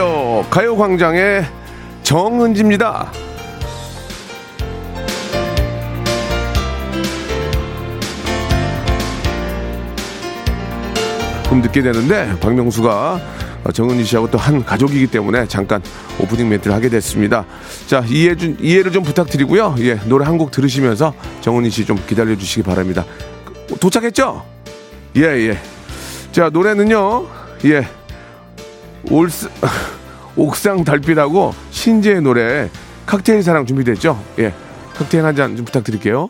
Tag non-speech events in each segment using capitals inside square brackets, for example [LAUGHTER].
안녕하세요. 가요광장의 정은지입니다. 좀 늦게 되는데 박명수가 정은지 씨하고 또 한 가족이기 때문에 잠깐 오프닝 멘트를 하게 됐습니다. 자 이해 좀 이해를 좀 부탁드리고요. 예 노래 한 곡 들으시면서 정은지 씨 좀 기다려 주시기 바랍니다. 도착했죠? 예 예. 자 노래는요. 예 올스 [LAUGHS] 옥상 달빛하고 신재의 노래 칵테일 사랑 준비됐죠? 예 칵테일 한 잔 좀 부탁드릴게요.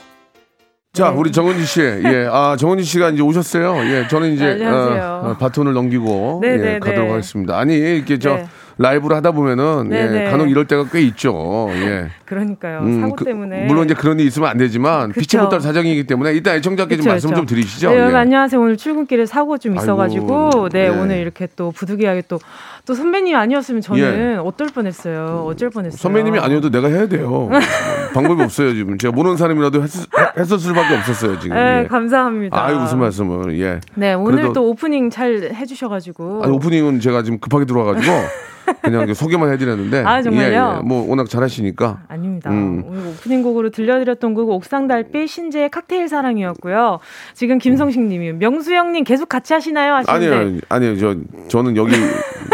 자, 네. 우리 정은지 씨. 예. [LAUGHS] 아, 정은지 씨가 이제 오셨어요. 예. 저는 이제 어, 어, 바톤을 넘기고 네, 예, 네, 가도록 네. 하겠습니다. 아니, 이렇게 저 네. 라이브를 하다 보면은 예, 간혹 이럴 때가 꽤 있죠. 예. 그러니까요. 음, 사고 그, 때문에. 물론 이제 그런 일이 있으면 안 되지만 빛이 못할 사정이기 때문에 일단 애청자께 좀 말씀 좀 드리시죠. 네, 예. 안녕하세요. 오늘 출근길에 사고 좀 있어가지고 아이고, 네, 예. 오늘 이렇게 또 부득이하게 또또 선배님 아니었으면 저는 예. 어떨 뻔했어요. 어쩔 뻔했어요. 선배님이 아니어도 내가 해야 돼요. [LAUGHS] 방법이 없어요 지금. 제가 모르는 사람이라도 했, 했을 수밖에 없었어요 지금. 네, 예. 감사합니다. 아유 무슨 말씀을. 예. 네, 오늘 또 오프닝 잘 해주셔가지고. 아니 오프닝은 제가 지금 급하게 들어와가지고. [LAUGHS] 그냥 소개만 해드렸는데. 아 정말요? 예, 예. 뭐 워낙 잘하시니까. 아닙니다. 음. 오늘 오프닝 곡으로 들려드렸던 곡 옥상 달빛 신재의 칵테일 사랑이었고요. 지금 김성식 님이 명수 형 님 계속 같이 하시나요? 하시는데. 아니요, 아니요. 저 저는 여기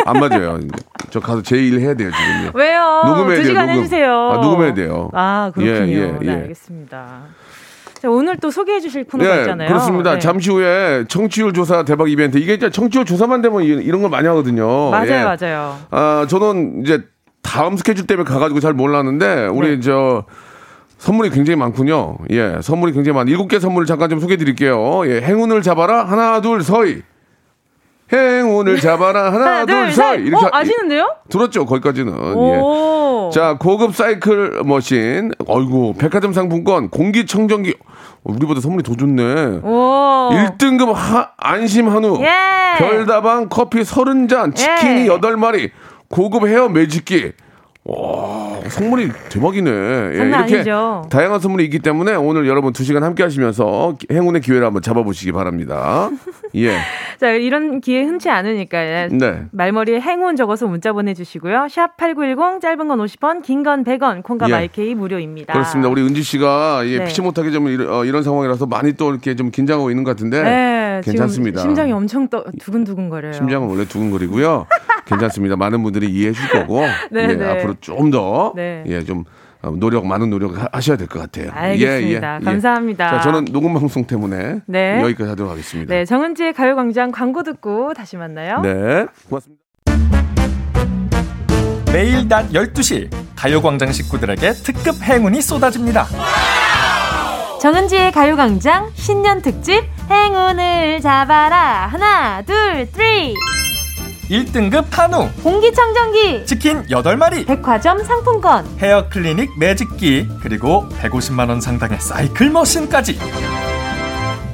안 맞아요. 저 가서 제 일 해야 돼요 지금. 왜요? 녹음해야 돼요. 녹음. 해주세요. 아, 녹음해야 돼요. 아 그렇군요. 예, 예, 네, 예. 알겠습니다. 자, 오늘 또 소개해 주실 코너가 네, 있잖아요. 그렇습니다. 네. 잠시 후에 청취율 조사 대박 이벤트. 이게 이제 청취율 조사만 되면 이런 걸 많이 하거든요. 맞아요, 예. 맞아요. 아, 저는 이제 다음 스케줄 때문에 가가지고 잘 몰랐는데 우리 네. 저 선물이 굉장히 많군요. 예, 선물이 굉장히 많. 일곱 개 선물을 잠깐 좀 소개해 드릴게요. 예, 행운을 잡아라. 하나, 둘, 서희. 행운을 잡아라. [LAUGHS] 하나, 하나 둘, 셋. 이렇게 어, 아시는데요? 들었죠 거기까지는. 예. 자 고급 사이클 머신. 어이구 백화점 상품권 공기청정기. 우리보다 선물이 더 좋네. 오. 1등급 하, 안심 한우. 예. 별다방 커피 30잔 치킨이 예. 8마리. 고급 헤어 매직기 와, 선물이 대박이네. 예, 이렇게 아니죠. 다양한 선물이 있기 때문에 오늘 여러분 두 시간 함께 하시면서 행운의 기회를 한번 잡아보시기 바랍니다. [LAUGHS] 예. 자, 이런 기회 흔치 않으니까 예. 네. 말머리에 행운 적어서 문자 보내주시고요. 샵 8910 짧은 건 50원, 긴 건 100원, 콩과 예. 마이케이 무료입니다. 그렇습니다. 우리 은지 씨가 예, 네. 피치 못하게 좀 이런, 어, 이런 상황이라서 많이 또 이렇게 좀 긴장하고 있는 것 같은데 네, 괜찮습니다. 심장이 엄청 떠, 두근두근거려요. 심장은 원래 두근거리고요. [LAUGHS] 괜찮습니다. 많은 분들이 이해해 줄 거고 [LAUGHS] 네, 예, 네. 앞으로 좀더 네. 예, 좀 어, 노력 많은 노력 하셔야 될 것 같아요. 알겠습니다. 예, 예, 예. 감사합니다. 자, 저는 녹음 방송 때문에 네. 여기까지 하도록 하겠습니다. 네, 정은지의 가요광장 광고 듣고 다시 만나요. 네, 고맙습니다. 매일 낮 12시 가요광장 식구들에게 특급 행운이 쏟아집니다. 정은지의 가요광장 신년 특집 행운을 잡아라 하나 둘 three 1등급 한우. 공기청정기. 치킨 8마리. 백화점 상품권. 헤어 클리닉 매직기. 그리고 150만원 상당의 사이클 머신까지.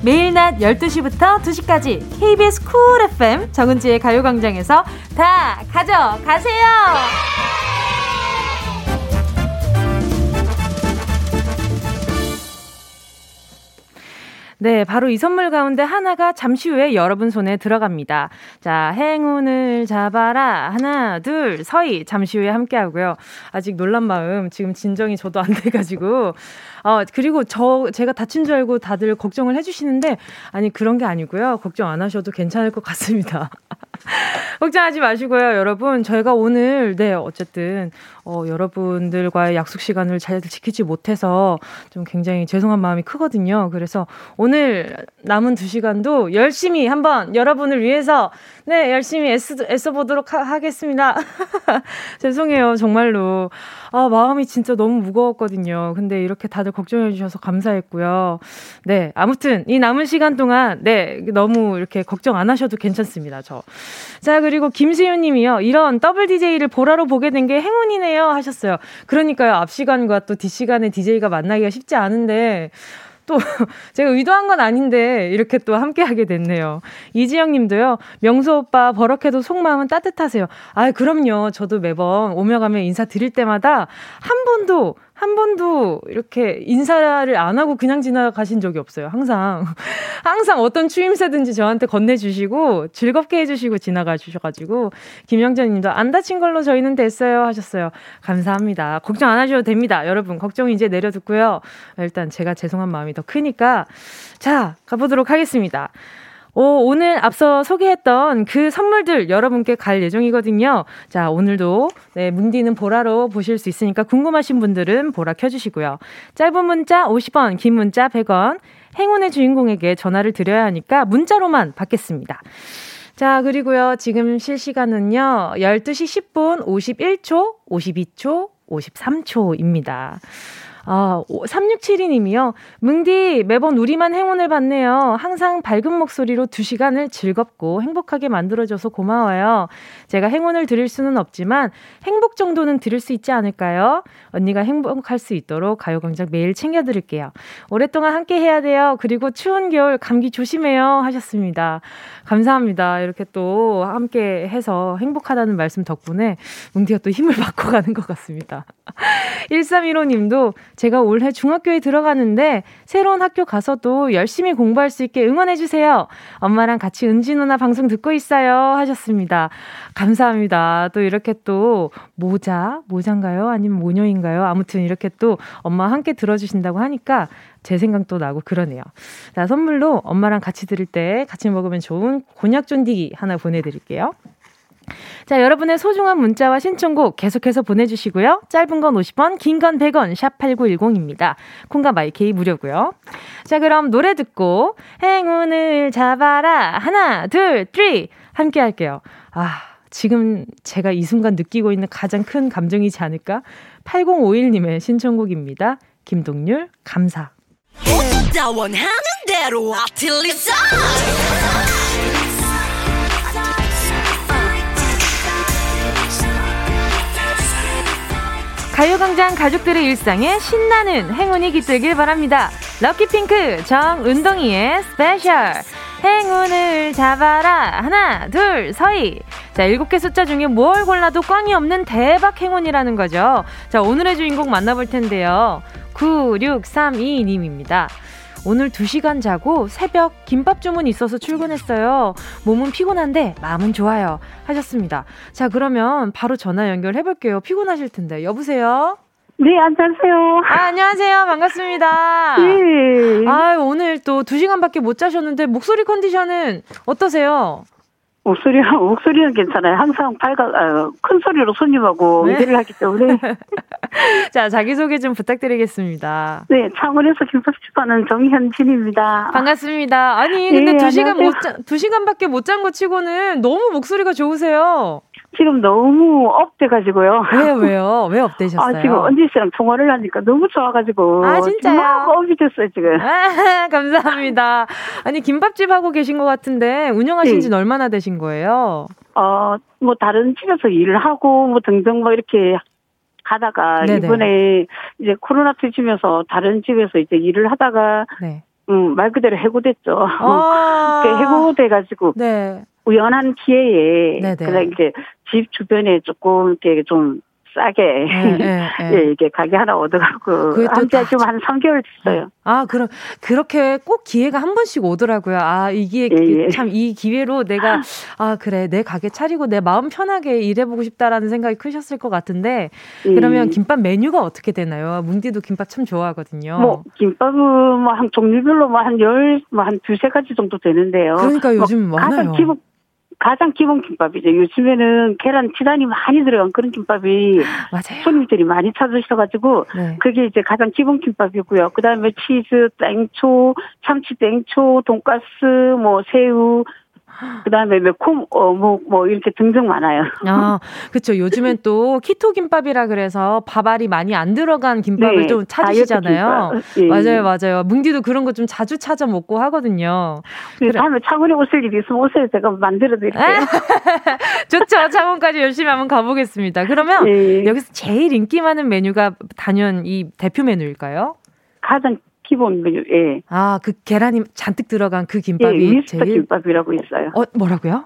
매일 낮 12시부터 2시까지 KBS 쿨 FM 정은지의 가요광장에서 다 가져가세요 네, 바로 이 선물 가운데 하나가 잠시 후에 여러분 손에 들어갑니다. 자, 행운을 잡아라. 하나, 둘, 서희. 잠시 후에 함께 하고요. 아직 놀란 마음, 지금 진정이 저도 안 돼가지고. 어, 그리고 저, 제가 다친 줄 알고 다들 걱정을 해주시는데, 아니, 그런 게 아니고요. 걱정 안 하셔도 괜찮을 것 같습니다. 걱정하지 마시고요, 여러분. 저희가 오늘, 네, 어쨌든, 어, 여러분들과의 약속 시간을 잘 지키지 못해서 좀 굉장히 죄송한 마음이 크거든요. 그래서 오늘 남은 두 시간도 열심히 한번 여러분을 위해서 네, 열심히 애쓰, 애써보도록 하, 겠습니다 [LAUGHS] 죄송해요, 정말로. 아, 마음이 진짜 너무 무거웠거든요. 근데 이렇게 다들 걱정해주셔서 감사했고요. 네, 아무튼 이 남은 시간 동안, 네, 너무 이렇게 걱정 안 하셔도 괜찮습니다, 저. 자, 그리고 김수윤 님이요. 이런 더블 DJ를 보라로 보게 된 게 행운이네요. 하셨어요. 그러니까요, 앞 시간과 또 뒷 시간에 DJ가 만나기가 쉽지 않은데, 또 [LAUGHS] 제가 의도한 건 아닌데 이렇게 또 함께 하게 됐네요. 이지영 님도요. 명수 오빠 버럭해도 속마음은 따뜻하세요. 아, 그럼요. 저도 매번 오며 가며 인사 드릴 때마다 한 분도 한 번도 이렇게 인사를 안 하고 그냥 지나가신 적이 없어요. 항상. [LAUGHS] 항상 어떤 추임새든지 저한테 건네주시고 즐겁게 해주시고 지나가 주셔가지고 김영전 님도 안 다친 걸로 저희는 됐어요 하셨어요. 감사합니다. 걱정 안 하셔도 됩니다. 여러분, 걱정 이제 내려듣고요. 일단 제가 죄송한 마음이 더 크니까. 자, 가보도록 하겠습니다. 오, 오늘 앞서 소개했던 그 선물들 여러분께 갈 예정이거든요. 자, 오늘도 네, 뭉디는 보라로 보실 수 있으니까 궁금하신 분들은 보라 켜주시고요. 짧은 문자 50원, 긴 문자 100원, 행운의 주인공에게 전화를 드려야 하니까 문자로만 받겠습니다. 자, 그리고요, 지금 실시간은요, 12시 10분 51초, 52초, 53초입니다. 아, 3672님이요. 뭉디, 매번 우리만 행운을 받네요. 항상 밝은 목소리로 두 시간을 즐겁고 행복하게 만들어줘서 고마워요. 제가 행운을 드릴 수는 없지만 행복 정도는 드릴 수 있지 않을까요? 언니가 행복할 수 있도록 가요광장 매일 챙겨드릴게요. 오랫동안 함께 해야 돼요. 그리고 추운 겨울 감기 조심해요. 하셨습니다. 감사합니다. 이렇게 또 함께 해서 행복하다는 말씀 덕분에 뭉디가 또 힘을 [LAUGHS] 받고 가는 것 같습니다. [LAUGHS] 1315님도 제가 올해 중학교에 들어가는데 새로운 학교 가서도 열심히 공부할 수 있게 응원해주세요. 엄마랑 같이 은지 누나 방송 듣고 있어요. 하셨습니다. 감사합니다. 또 이렇게 또 모자, 모자인가요? 아니면 모녀인가요? 아무튼 이렇게 또 엄마 함께 들어주신다고 하니까 제 생각도 나고 그러네요. 자, 선물로 엄마랑 같이 들을 때 같이 먹으면 좋은 곤약 쫀디기 하나 보내드릴게요. 자, 여러분의 소중한 문자와 신청곡 계속해서 보내주시고요. 짧은 건 50원, 긴 건 100원, 샵 8910입니다. 콩과 마이케이 무료고요. 자, 그럼 노래 듣고 행운을 잡아라. 하나, 둘, three. 함께 할게요. 아, 지금 제가 이 순간 느끼고 있는 가장 큰 감정이지 않을까? 8051님의 신청곡입니다. 김동률, 감사. 가요광장 가족들의 일상에 신나는 행운이 깃들길 바랍니다. lucky pink 정은동이의 special 행운을 잡아라 하나 둘 서희 자 일곱 개 숫자 중에 뭘 골라도 꽝이 없는 대박 행운이라는 거죠. 자 오늘의 주인공 만나볼 텐데요. 9632님입니다. 오늘 2시간 자고 새벽 김밥 주문이 있어서 출근했어요. 몸은 피곤한데 마음은 좋아요. 하셨습니다. 자, 그러면 바로 전화 연결해 볼게요. 피곤하실 텐데. 여보세요? 네, 안녕하세요. 아, 안녕하세요. 반갑습니다. 네. 아, 오늘 또 2시간밖에 못 자셨는데 목소리 컨디션은 어떠세요? 목소리, [LAUGHS] 목소리는 괜찮아요. 항상 밝아, 어, 큰 소리로 손님하고 네. 일을 하기 때문에. [LAUGHS] 자, 자기 소개 좀 부탁드리겠습니다. 네, 창원에서 김밥 집 하는 정현진입니다. 반갑습니다. 아니, 근데 네, 2시간 못 자, 2시간밖에 못 잔 거 치고는 너무 목소리가 좋으세요. 지금 너무 up돼가지고요. 왜요, 왜요? 왜 up되셨어요? [LAUGHS] 아, 지금 은지 씨랑 통화를 하니까 너무 좋아가지고. 아, 진짜요? 막 up이 됐어요, 지금. 아, [LAUGHS] 감사합니다. 아니, 김밥집 하고 계신 것 같은데, 운영하신 지는 네. 얼마나 되신 거예요? 어, 뭐, 다른 집에서 일을 하고, 뭐, 등등 뭐, 이렇게 하다가, 네네. 이번에 이제 코로나 터지면서 다른 집에서 이제 일을 하다가, 네. 음, 말 그대로 해고됐죠. 아~ [LAUGHS] 해고돼가지고. 네. 우연한 기회에 네네. 그냥 이제 집 주변에 조금 이렇게 좀 싸게 네, 네, 네. 예, [LAUGHS] 이게 가게 하나 얻어갖고 한지 지금 한 3개월 됐어요. 아 그럼 그렇게 꼭 기회가 한 번씩 오더라고요. 아 이게 예, 예. 참이 기회로 내가 아 그래 내 가게 차리고 내 마음 편하게 일해보고 싶다라는 생각이 크셨을 것 같은데 예. 그러면 김밥 메뉴가 어떻게 되나요? 뭉디도 김밥 참 좋아하거든요. 뭐 김밥은 뭐 한 종류별로 뭐 한 열뭐한 두세 가지 정도 되는데요. 그러니까 요즘 뭐 많아요. 가장 기본 가장 기본 김밥이죠. 요즘에는 계란 치단이 많이 들어간 그런 김밥이 맞아요. 손님들이 많이 찾으셔가지고 네. 그게 이제 가장 기본 김밥이고요. 그 다음에 치즈, 땡초, 참치 땡초, 돈가스, 뭐 새우, 그다음에 매콤 어뭐뭐 뭐 이렇게 등등 많아요. [LAUGHS] 아, 그렇죠. 요즘엔 또 키토 김밥이라 그래서 밥알이 많이 안 들어간 김밥을 네, 좀 찾으시잖아요. 예. 맞아요, 맞아요. 뭉디도 그런 거 좀 자주 찾아 먹고 하거든요. 네, 그래. 다음에 창원에 오실 일이 있으면 오세요. 제가 만들어 드릴게요. [LAUGHS] 좋죠. 창원까지 열심히 한번 가보겠습니다. 그러면 예. 여기서 제일 인기 많은 메뉴가 단연 이 대표 메뉴일까요? 가장 기본 메뉴, 예. 아, 그 계란이 잔뜩 들어간 그 김밥이 예, 미스터 제일... 김밥이라고 있어요. 어, 뭐라고요?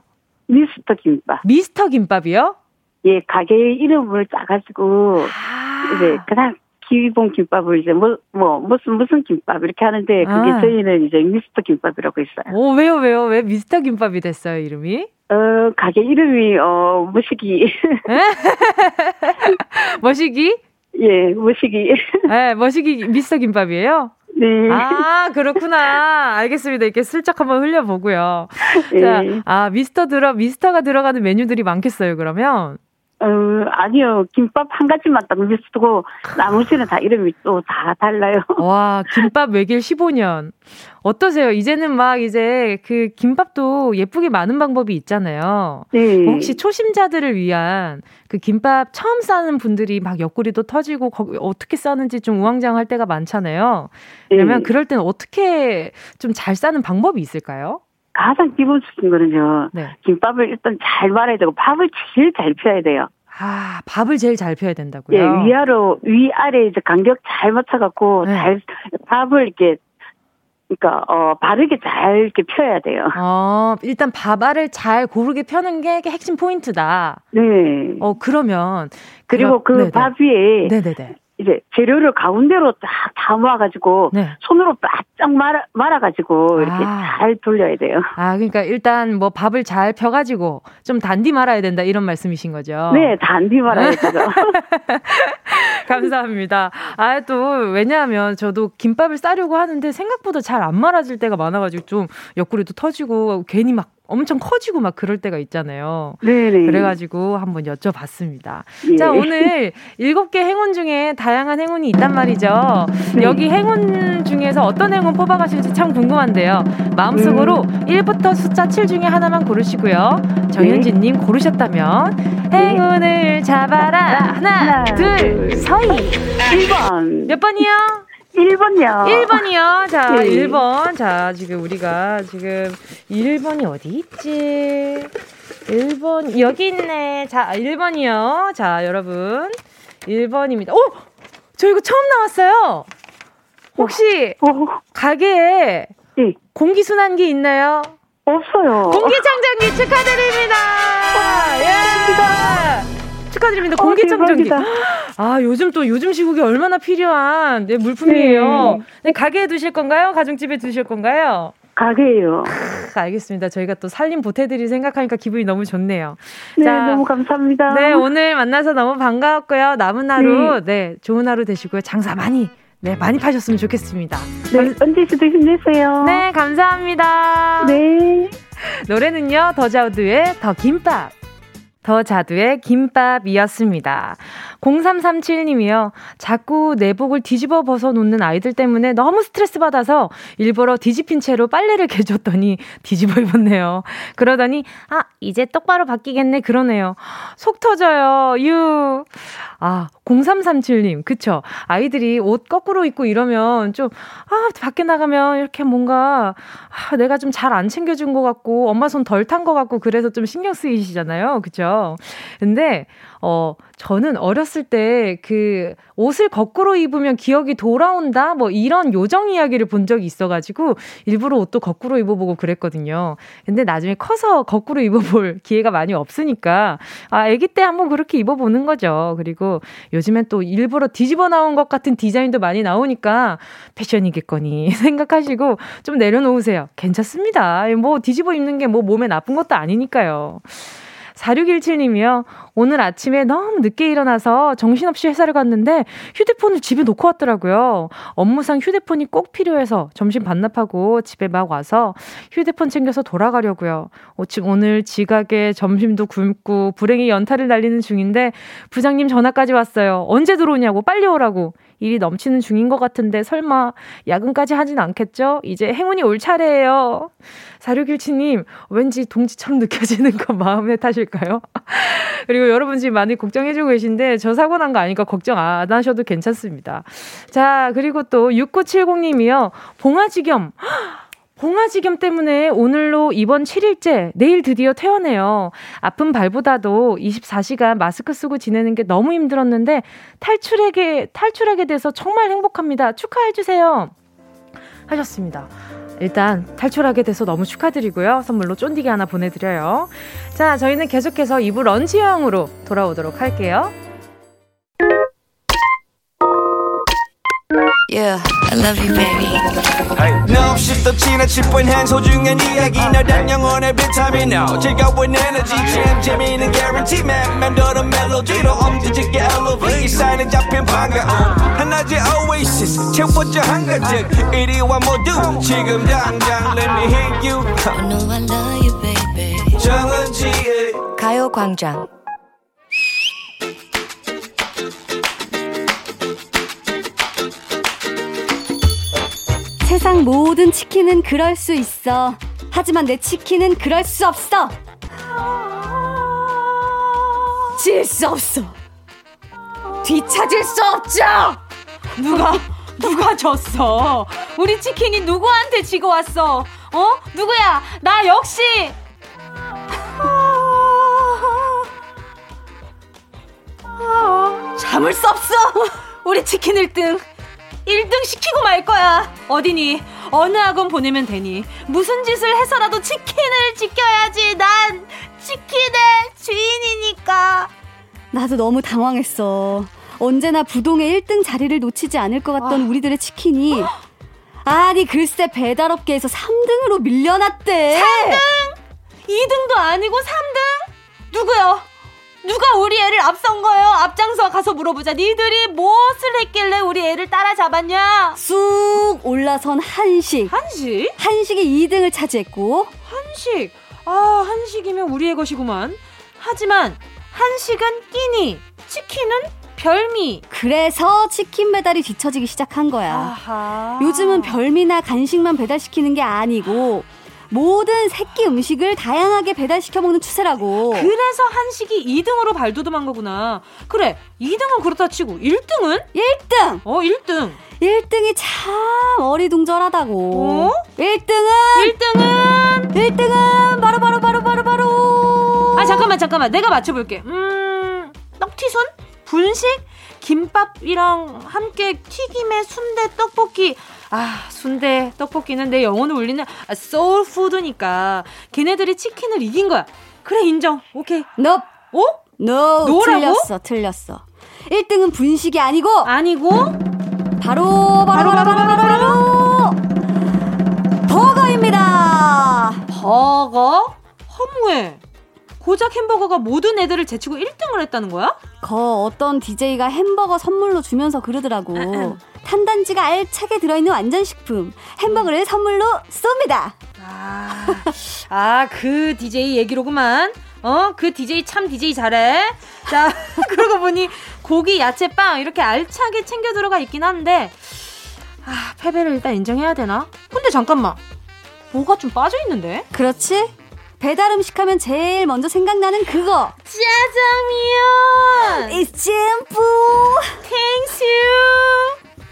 미스터 김밥. 미스터 김밥이요? 예, 가게 이름을 짜가지고, 아~ 이제 그냥 기본 김밥을 이제 뭐, 뭐, 무슨, 무슨 김밥 이렇게 하는데 그게 아. 저희는 이제 미스터 김밥이라고 있어요. 오, 왜요, 왜요? 왜 미스터 김밥이 됐어요, 이름이? 어, 가게 이름이, 어, 무식이. [LAUGHS] 머시기? 예, 머시기. 네, 머시기 미스터 김밥이에요? 네. 아, 그렇구나. 알겠습니다. 이렇게 슬쩍 한번 흘려보고요. 네. 자, 아, 미스터 들어, 미스터가 들어가는 메뉴들이 많겠어요, 그러면? 어, 아니요. 김밥 한 가지만 딱 미스고 나머지는 다 이름이 또 다 달라요. [LAUGHS] 와, 김밥 외길 15년. 어떠세요? 이제는 막 이제 그 김밥도 예쁘게 많은 방법이 있잖아요. 네. 혹시 초심자들을 위한 그 김밥 처음 싸는 분들이 막 옆구리도 터지고 어떻게 싸는지 좀 우왕좌왕할 때가 많잖아요. 그러면 네. 그럴 때는 어떻게 좀 잘 싸는 방법이 있을까요? 가장 기본적인 거는요. 네. 김밥을 일단 잘 말아야 되고 밥을 제일 잘 펴야 돼요. 아, 밥을 제일 잘 펴야 된다고요? 예, 위아래 위아래 이제 간격 잘 맞춰 갖고 네. 잘 밥을 이렇게 그러니까 어 바르게 잘 이렇게 펴야 돼요. 어 일단 밥알을 잘 고르게 펴는 게 핵심 포인트다. 네. 어 그러면 그리고 그 밥 위에 네네네. 이제 재료를 가운데로 딱다 모아가지고 네. 손으로 바짝 말아, 말아 가지고 이렇게 아. 잘 돌려야 돼요. 아 그러니까 일단 뭐 밥을 잘 펴 가지고 좀 단디 말아야 된다 이런 말씀이신 거죠? 네, 단디 말아야 되죠. [LAUGHS] 감사합니다. 아 또 왜냐하면 저도 김밥을 싸려고 하는데 생각보다 잘 안 말아질 때가 많아 가지고 좀 옆구리도 터지고 괜히 막 엄청 커지고 막 그럴 때가 있잖아요. 네네. 그래가지고 한번 여쭤봤습니다. 예. 자, 오늘 일곱 개 행운 중에 다양한 행운이 있단 말이죠. 네. 여기 행운 중에서 어떤 행운 뽑아가실지 참 궁금한데요. 마음속으로 음. 1부터 숫자 7 중에 하나만 고르시고요. 정현진님 네. 고르셨다면 네. 행운을 잡아라. 하나, 하나 둘, 서희. 1번. 몇 번이요? 1번이요. 1번이요. 자, 네. 1번. 자, 지금 우리가 지금 1번이 어디 있지? 1번, 여기 있네. 자, 1번이요. 자, 여러분. 1번입니다. 오! 저 이거 처음 나왔어요. 혹시 어? 어? 가게에 네. 공기순환기 있나요? 없어요. 공기청정기 축하드립니다. 와, 예. 축하드립니다. 어, 공기청정기. 아, 요즘 또 요즘 시국이 얼마나 필요한 네, 물품이에요. 네. 네, 가게에 두실 건가요? 가정집에 두실 건가요? 가게예요. 아, 알겠습니다. 저희가 또 살림 보태드릴 생각하니까 기분이 너무 좋네요. 네, 자, 너무 감사합니다. 네, 오늘 만나서 너무 반가웠고요. 남은 하루, 네, 네 좋은 하루 되시고요. 장사 많이, 네, 많이 파셨으면 좋겠습니다. 네, 언제시도 힘내세요. 네, 감사합니다. 네. 노래는요, 더자우드의 더 김밥. 더 자두의 김밥이었습니다. 0337님이요. 자꾸 내복을 뒤집어 벗어 놓는 아이들 때문에 너무 스트레스 받아서 일부러 뒤집힌 채로 빨래를 [LAUGHS] 개줬더니 뒤집어 입었네요. 그러더니, 아, 이제 똑바로 바뀌겠네. 그러네요. 속 터져요. 유. 아, 0337님. 그쵸. 아이들이 옷 거꾸로 입고 이러면 좀, 아, 밖에 나가면 이렇게 뭔가, 아, 내가 좀 잘 안 챙겨준 것 같고, 엄마 손 덜 탄 것 같고, 그래서 좀 신경 쓰이시잖아요. 그쵸. 근데, 어, 저는 어렸을 때 그 옷을 거꾸로 입으면 기억이 돌아온다? 뭐 이런 요정 이야기를 본 적이 있어가지고 일부러 옷도 거꾸로 입어보고 그랬거든요. 근데 나중에 커서 거꾸로 입어볼 [LAUGHS] 기회가 많이 없으니까 아, 아기 때 한번 그렇게 입어보는 거죠. 그리고 요즘엔 또 일부러 뒤집어 나온 것 같은 디자인도 많이 나오니까 패션이겠거니 [LAUGHS] 생각하시고 좀 내려놓으세요. 괜찮습니다. 뭐 뒤집어 입는 게 뭐 몸에 나쁜 것도 아니니까요. 4617님이요. 오늘 아침에 너무 늦게 일어나서 정신없이 회사를 갔는데 휴대폰을 집에 놓고 왔더라고요. 업무상 휴대폰이 꼭 필요해서 점심 반납하고 집에 막 와서 휴대폰 챙겨서 돌아가려고요. 어, 오늘 지각에 점심도 굶고 불행히 연타를 날리는 중인데 부장님 전화까지 왔어요. 언제 들어오냐고 빨리 오라고. 일이 넘치는 중인 것 같은데 설마 야근까지 하진 않겠죠? 이제 행운이 올 차례예요. 4617님, 왠지 동지처럼 느껴지는 거 [LAUGHS] 마음에 타실까요? [LAUGHS] 그리고 여러분 지금 많이 걱정해주고 계신데 저 사고 난 거 아니까 걱정 안 하셔도 괜찮습니다. 자, 그리고 또 6970님이요. 봉화지겸. 봉화지겸 때문에 오늘로 이번 7일째, 내일 드디어 퇴원해요. 아픈 발보다도 24시간 마스크 쓰고 지내는 게 너무 힘들었는데 탈출하게, 탈출하게 돼서 정말 행복합니다. 축하해 주세요. 하셨습니다. 일단 탈출하게 돼서 너무 축하드리고요. 선물로 쫀디기 하나 보내드려요. 자, 저희는 계속해서 2부 런치형으로 돌아오도록 할게요. Yeah, I love you, baby. No, 없이 또 지나칠 뻔한 소중한 이야기. 너란 영혼의 비타민. No 즐거운 에너지. 참 재미있는 guarantee man. 맘대로 멜로디로 엄지짓게 elevate. 이 사인에 잡힌 반가움 하나의 oasis. 채워져 한가득 이리와 모두 지금 당장 let me hit you. I know I love you, baby. 정은지의 가요광장. 세상 모든 치킨은 그럴 수 있어. 하지만 내 치킨은 그럴 수 없어. 질 수 없어. 뒤찾을 수 없죠. 누가 누가 졌어? 우리 치킨이 누구한테 지고 왔어? 어? 누구야? 나 역시 [LAUGHS] 참을 수 없어. 우리 치킨 1등. 1등 시키고 말 거야. 어디니? 어느 학원 보내면 되니? 무슨 짓을 해서라도 치킨을 지켜야지. 난 치킨의 주인이니까. 나도 너무 당황했어. 언제나 부동의 1등 자리를 놓치지 않을 것 같던 아. 우리들의 치킨이 아니 글쎄 배달업계에서 3등으로 밀려났대. 3등? 2등도 아니고 3등? 누구요? 누가 우리 애를 앞선 거예요? 앞장서 가서 물어보자. 니들이 무엇을 했길래 우리 애를 따라잡았냐? 쑥 올라선 한식. 한식? 한식이 2등을 차지했고 한식. 아, 한식이면 우리의 것이구만. 하지만 한식은 끼니, 치킨은 별미. 그래서 치킨 배달이 뒤처지기 시작한 거야. 아하. 요즘은 별미나 간식만 배달시키는 게 아니고 모든 새끼 음식을 다양하게 배달시켜 먹는 추세라고. 그래서 한식이 2등으로 발돋움한 거구나. 그래, 2등은 그렇다 치고 1등은? 1등! 어, 1등. 1등이 참 어리둥절하다고. 어? 1등은 1등은 1등은 바로 바로 바로 바로 바로 아 잠깐만 잠깐만 내가 맞춰 볼게 음 떡튀순 분식 김밥이랑 함께 튀김에 순대 떡볶이 아 순대 떡볶이는 내 영혼을 울리는 아, soul food니까 걔네들이 치킨을 이긴 거야. 그래 인정. 오케이. 너 어? no, no라고? 틀렸어 틀렸어. 1등은 분식이 아니고 아니고? 바로 바로 바로 바로 바로 바로. 버거입니다. 버거? 허무해 고작 햄버거가 모든 애들을 제치고 1등을 했다는 거야? 거 어떤 DJ가 햄버거 선물로 주면서 그러더라고 탄단지가 알차게 들어있는 완전식품 햄버거를 선물로 쏩니다 아, 아, 그 DJ 얘기로구만. 어, 그 DJ 참 DJ 잘해. 자, [LAUGHS] 그러고 보니 고기, 야채, 빵 이렇게 알차게 챙겨 들어가 있긴 한데, 아, 패배를 일단 인정해야 되나? 근데 잠깐만. 뭐가 좀 빠져 있는데? 그렇지? 배달 음식 하면 제일 먼저 생각나는 그거 짜장면! It's simple thank you!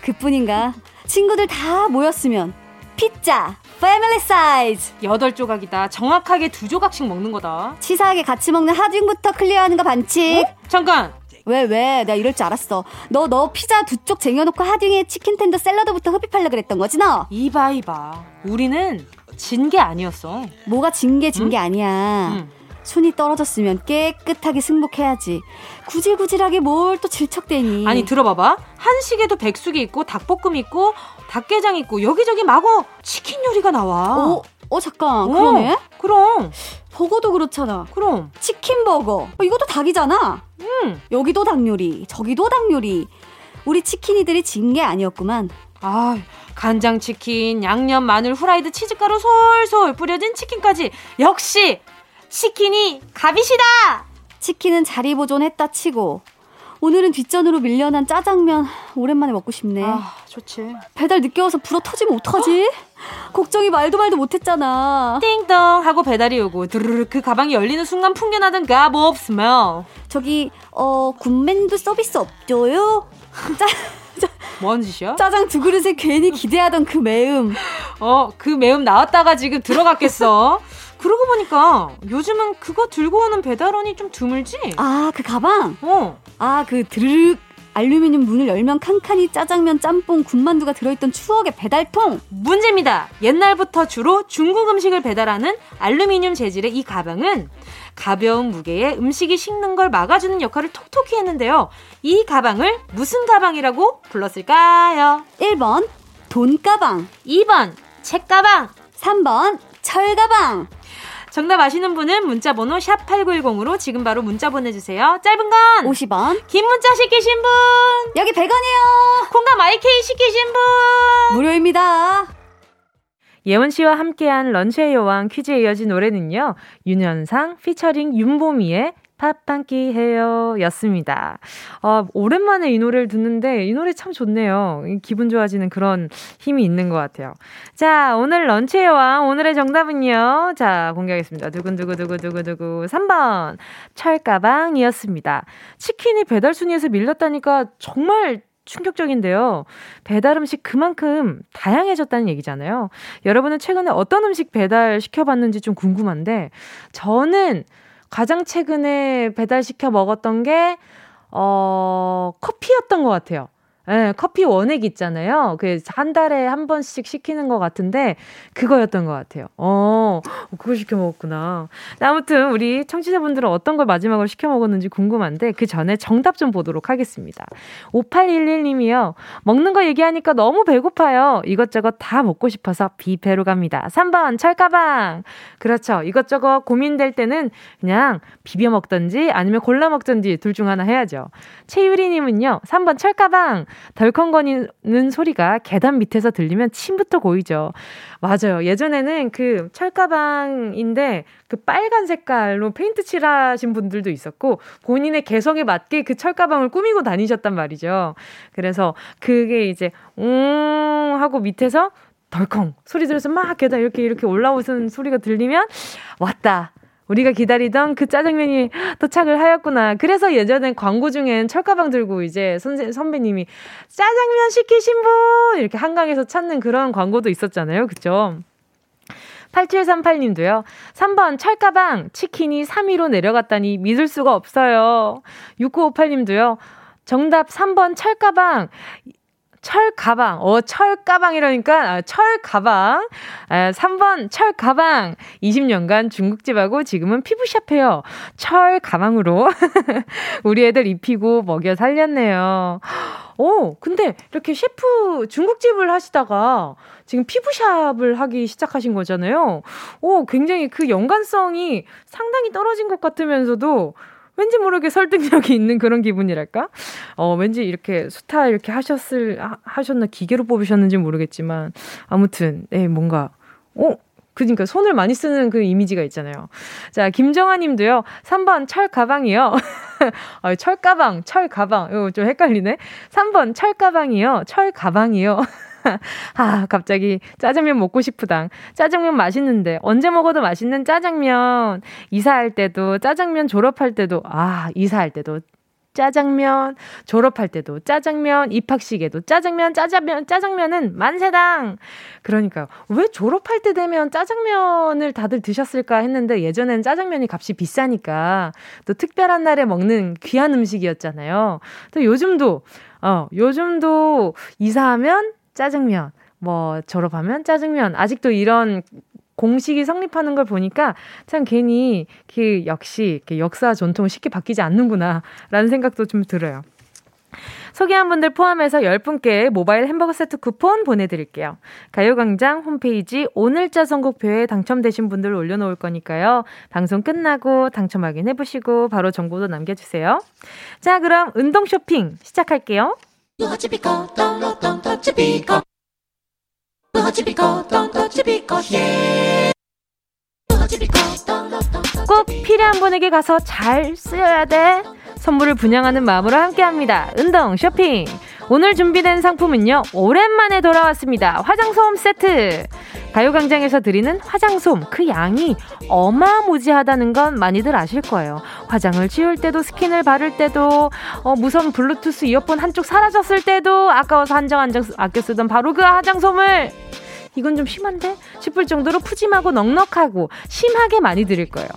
그뿐인가 친구들 다 모였으면 피자 family size 여덟 조각이다. 정확하게 두 조각씩 먹는 거다. 치사하게 같이 먹는 하중부터 clear하는 거 반칙 잠깐! 왜 왜 내가 이럴 줄 알았어 너 너 피자 두 쪽 쟁여놓고 하중에 치킨 텐더 샐러드부터 흡입하려 그랬던 거지 너 이봐, 이봐. 우리는 진 게 아니었어. 뭐가 진 게 진게 아니야. 응. 순위 떨어졌으면 깨끗하게 승복해야지. 구질구질하게 뭘 또 질척대니. 아니 들어봐봐. 한식에도 백숙이 있고 닭볶음 있고 닭게장 있고 여기저기 마구 치킨 요리가 나와. 어, 어 잠깐. 어, 그러네? 그럼. 버거도 그렇잖아. 그럼. 치킨 버거. 어, 이것도 닭이잖아. 음. 여기도 닭 요리 저기도 닭 요리. 우리 치킨이들이 진 게 아니었구만. 아 간장치킨 양념 마늘 후라이드 치즈가루 솔솔 뿌려진 치킨까지. 역시 치킨이 갑이시다! 치킨은 자리 보존했다 치고. 오늘은 뒷전으로 밀려난 짜장면 오랜만에 먹고 싶네. 아 좋지. 배달 늦게 와서 불어 터지면 어떡하지? 걱정이 말도 말도 못했잖아. 띵동 하고 배달이 오고 드르르 그 가방이 열리는 순간 풍겨나던 가보업 스멜. 저기 어 군맨도 서비스 없죠요? 짜, 뭔 짓이야? 짜장 두 그릇에 괜히 기대하던 그 매음 어, 그 매움 나왔다가 지금 들어갔겠어. [LAUGHS] 그러고 보니까 요즘은 그거 들고 오는 배달원이 좀 드물지? 아 그 가방? 어. 아 그 드르륵 알루미늄 문을 열면 칸칸이 짜장면, 짬뽕, 군만두가 들어있던 추억의 배달통. 문제입니다. 옛날부터 주로 중국 음식을 배달하는 알루미늄 재질의 이 가방은 가벼운 무게에 음식이 식는 걸 막아주는 역할을 톡톡히 했는데요. 이 가방을 무슨 가방이라고 불렀을까요? 1번 돈가방 2번 책가방 3번 철가방 정답 아시는 분은 문자번호 샵 8910으로 지금 바로 문자 보내주세요. 짧은 건 50원, 긴 문자 시키신 분 여기 100원이에요. 콩감 IK 시키신 분 무료입니다. 예원 씨와 함께한 런치의 여왕 퀴즈에 이어진 노래는요. 윤현상 피처링 윤보미의 팝한끼 해요 였습니다. 어, 오랜만에 이 노래를 듣는데 이 노래 참 좋네요. 기분 좋아지는 그런 힘이 있는 것 같아요. 자, 오늘 런치의 왕 오늘의 정답은요. 자, 공개하겠습니다. 두근두구두구두구두구 3번 철가방이었습니다. 치킨이 배달 순위에서 밀렸다니까 정말 충격적인데요. 배달 음식 그만큼 다양해졌다는 얘기잖아요. 여러분은 최근에 어떤 음식 배달 시켜봤는지 좀 궁금한데, 저는 가장 최근에 배달시켜 먹었던 게, 어, 커피였던 것 같아요. 네, 커피 원액 있잖아요. 그 한 달에 한 번씩 시키는 것 같은데 그거였던 것 같아요. 어, 그거 시켜 먹었구나. 아무튼 우리 청취자분들은 어떤 걸 마지막으로 시켜 먹었는지 궁금한데 그 전에 정답 좀 보도록 하겠습니다. 5811님이요. 먹는 거 얘기하니까 너무 배고파요. 이것저것 다 먹고 싶어서 비페로 갑니다. 3번 철가방. 그렇죠. 이것저것 고민될 때는 그냥 비벼 먹던지 아니면 골라 먹던지 둘 중 하나 해야죠. 최유리님은요. 3번 철가방. 덜컹거리는 소리가 계단 밑에서 들리면 침부터 고이죠. 맞아요. 예전에는 그 철가방인데 그 빨간 색깔로 페인트 칠하신 분들도 있었고 본인의 개성에 맞게 그 철가방을 꾸미고 다니셨단 말이죠. 그래서 그게 이제 음 하고 밑에서 덜컹 소리 들어서 막 계단 이렇게 이렇게 올라오는 소리가 들리면 왔다. 우리가 기다리던 그 짜장면이 도착을 하였구나. 그래서 예전엔 광고 중엔 철가방 들고 이제 선생, 선배님이 짜장면 시키신 분! 이렇게 한강에서 찾는 그런 광고도 있었잖아요. 그쵸? 8738님도요. 3번 철가방 치킨이 3위로 내려갔다니 믿을 수가 없어요. 6958님도요. 정답 3번 철가방 철 가방. 어, 철 가방이라니까 아, 철 가방. 아, 3번 철 가방. 20년간 중국집하고 지금은 피부샵 해요. 철 가방으로 [LAUGHS] 우리 애들 입히고 먹여 살렸네요. 오, 근데 이렇게 셰프 중국집을 하시다가 지금 피부샵을 하기 시작하신 거잖아요. 오, 굉장히 그 연관성이 상당히 떨어진 것 같으면서도 왠지 모르게 설득력이 있는 그런 기분이랄까? 어, 왠지 이렇게 수타 이렇게 하셨을, 하, 하셨나, 기계로 뽑으셨는지 모르겠지만, 아무튼, 예, 뭔가, 어? 그니까 손을 많이 쓰는 그 이미지가 있잖아요. 자, 김정아 님도요. 3번 철 가방이요. [LAUGHS] 아, 철 가방, 철 가방. 이거 좀 헷갈리네. 3번 철 가방이요. 철 가방이요. [LAUGHS] [LAUGHS] 아, 갑자기 짜장면 먹고 싶으당. 짜장면 맛있는데 언제 먹어도 맛있는 짜장면. 이사할 때도 짜장면 졸업할 때도 아, 이사할 때도 짜장면, 졸업할 때도 짜장면, 입학식에도 짜장면, 짜장면, 짜장면은 만세당! 그러니까요. 왜 졸업할 때 되면 짜장면을 다들 드셨을까 했는데 예전엔 짜장면이 값이 비싸니까 또 특별한 날에 먹는 귀한 음식이었잖아요. 또 요즘도, 어, 요즘도 이사하면 짜장면, 뭐 졸업하면 짜장면. 아직도 이런 공식이 성립하는 걸 보니까 참 괜히 그 역시 역사 전통은 쉽게 바뀌지 않는구나라는 생각도 좀 들어요. 소개한 분들 포함해서 10분께 모바일 햄버거 세트 쿠폰 보내드릴게요. 가요광장 홈페이지 오늘자 선곡표에 당첨되신 분들 올려놓을 거니까요. 방송 끝나고 당첨 확인해보시고 바로 정보도 남겨주세요. 자, 그럼 운동 쇼핑 시작할게요. 꼭 필요한 분에게 가서 잘 쓰여야 돼. 선물을 분양하는 마음으로 함께합니다. 운동 쇼핑. 오늘 준비된 상품은요. 오랜만에 돌아왔습니다. 화장솜 세트. 가요광장에서 드리는 화장솜 그 양이 어마무지하다는 건 많이들 아실 거예요. 화장을 지울 때도 스킨을 바를 때도 어, 무선 블루투스 이어폰 한쪽 사라졌을 때도 아까워서 한 장 한 장 아껴 쓰던 바로 그 화장솜을 이건 좀 심한데? 싶을 정도로 푸짐하고 넉넉하고 심하게 많이 드릴 거예요.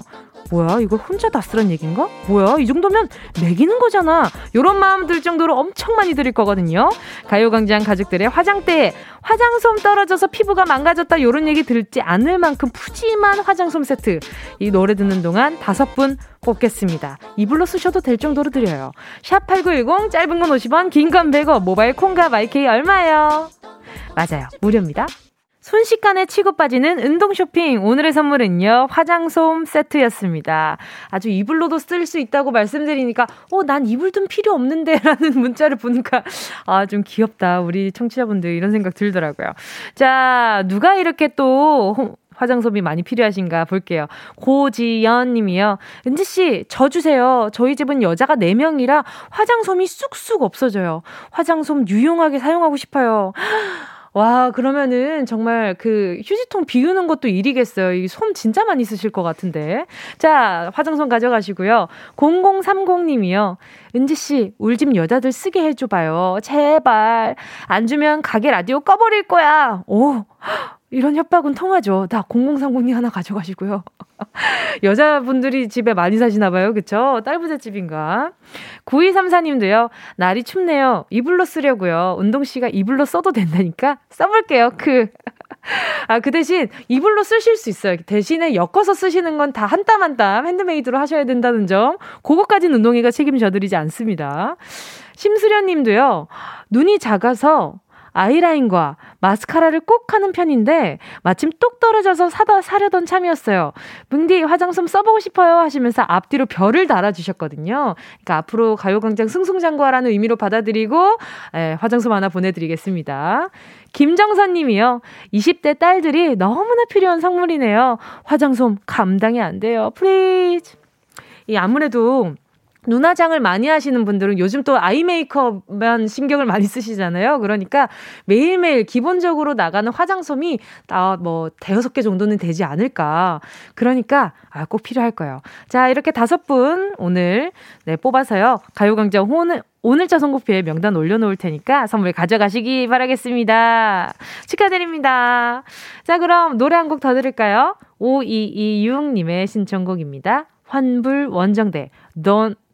뭐야 이걸 혼자 다 쓰란 얘긴가? 뭐야 이 정도면 매기는 거잖아. 요런 마음 들 정도로 엄청 많이 드릴 거거든요. 가요광장 가족들의 화장대에 화장솜 떨어져서 피부가 망가졌다 요런 얘기 들지 않을 만큼 푸짐한 화장솜 세트. 이 노래 듣는 동안 다섯 분 뽑겠습니다. 이불로 쓰셔도 될 정도로 드려요. 샵 8910 짧은 건 50원 긴 건 100원 모바일 콩과 마이케이 얼마예요? 맞아요. 무료입니다 순식간에 치고 빠지는 운동 쇼핑. 오늘의 선물은요, 화장솜 세트였습니다. 아주 이불로도 쓸 수 있다고 말씀드리니까, 어, 난 이불 좀 필요 없는데? [LAUGHS] 라는 문자를 보니까, 아, 좀 귀엽다. 우리 청취자분들 이런 생각 들더라고요. 자, 누가 이렇게 또, 화장솜이 많이 필요하신가 볼게요. 고지연 님이요. 은지씨, 저 주세요. 저희 집은 여자가 4명이라 화장솜이 쑥쑥 없어져요. 화장솜 유용하게 사용하고 싶어요. 와, 그러면은 정말 그 휴지통 비우는 것도 일이겠어요. 이솜 진짜 많이 쓰실 것 같은데. 자, 화장솜 가져가시고요. 0030님이요. 은지씨, 울집 여자들 쓰게 해줘봐요. 제발. 안 주면 가게 라디오 꺼버릴 거야. 오, 이런 협박은 통하죠. 다 0030님 하나 가져가시고요. [LAUGHS] 여자분들이 집에 많이 사시나 봐요. 그쵸? 딸부잣집인가? 9234님도요. 날이 춥네요. 이불로 쓰려고요. 운동씨가 이불로 써도 된다니까 써볼게요. 그. [LAUGHS] 아, 그 대신 이불로 쓰실 수 있어요. 대신에 엮어서 쓰시는 건 다 한 땀 한 땀 핸드메이드로 하셔야 된다는 점. 그것까지는 운동이가 책임져 드리지 않습니다. 심수련 님도요. 눈이 작아서 아이라인과 마스카라를 꼭 하는 편인데 마침 똑 떨어져서 사다 사려던 참이었어요. 뭉디 화장 솜 써보고 싶어요 하시면서 앞뒤로 별을 달아주셨거든요. 그러니까 앞으로 가요광장 승승장구하라는 의미로 받아들이고 에, 화장 솜 하나 보내드리겠습니다. 김정선 님이요. 20대 딸들이 너무나 필요한 선물이네요. 화장 솜 감당이 안 돼요. please. 이 아무래도 눈화장을 많이 하시는 분들은 요즘 또 eye 메이크업만 신경을 많이 쓰시잖아요. 그러니까 매일매일 기본적으로 나가는 화장솜이 다뭐 대여섯 개 정도는 되지 않을까. 그러니까 아, 꼭 필요할 거예요. 자, 이렇게 다섯 분 오늘 네, 뽑아서요. 가요광장 오늘 오늘자 선곡표에 명단 올려놓을 테니까 선물 가져가시기 바라겠습니다. 축하드립니다. 자, 그럼 노래 한 곡 더 들을까요? 5226님의 신청곡입니다. 환불 원정대 Don't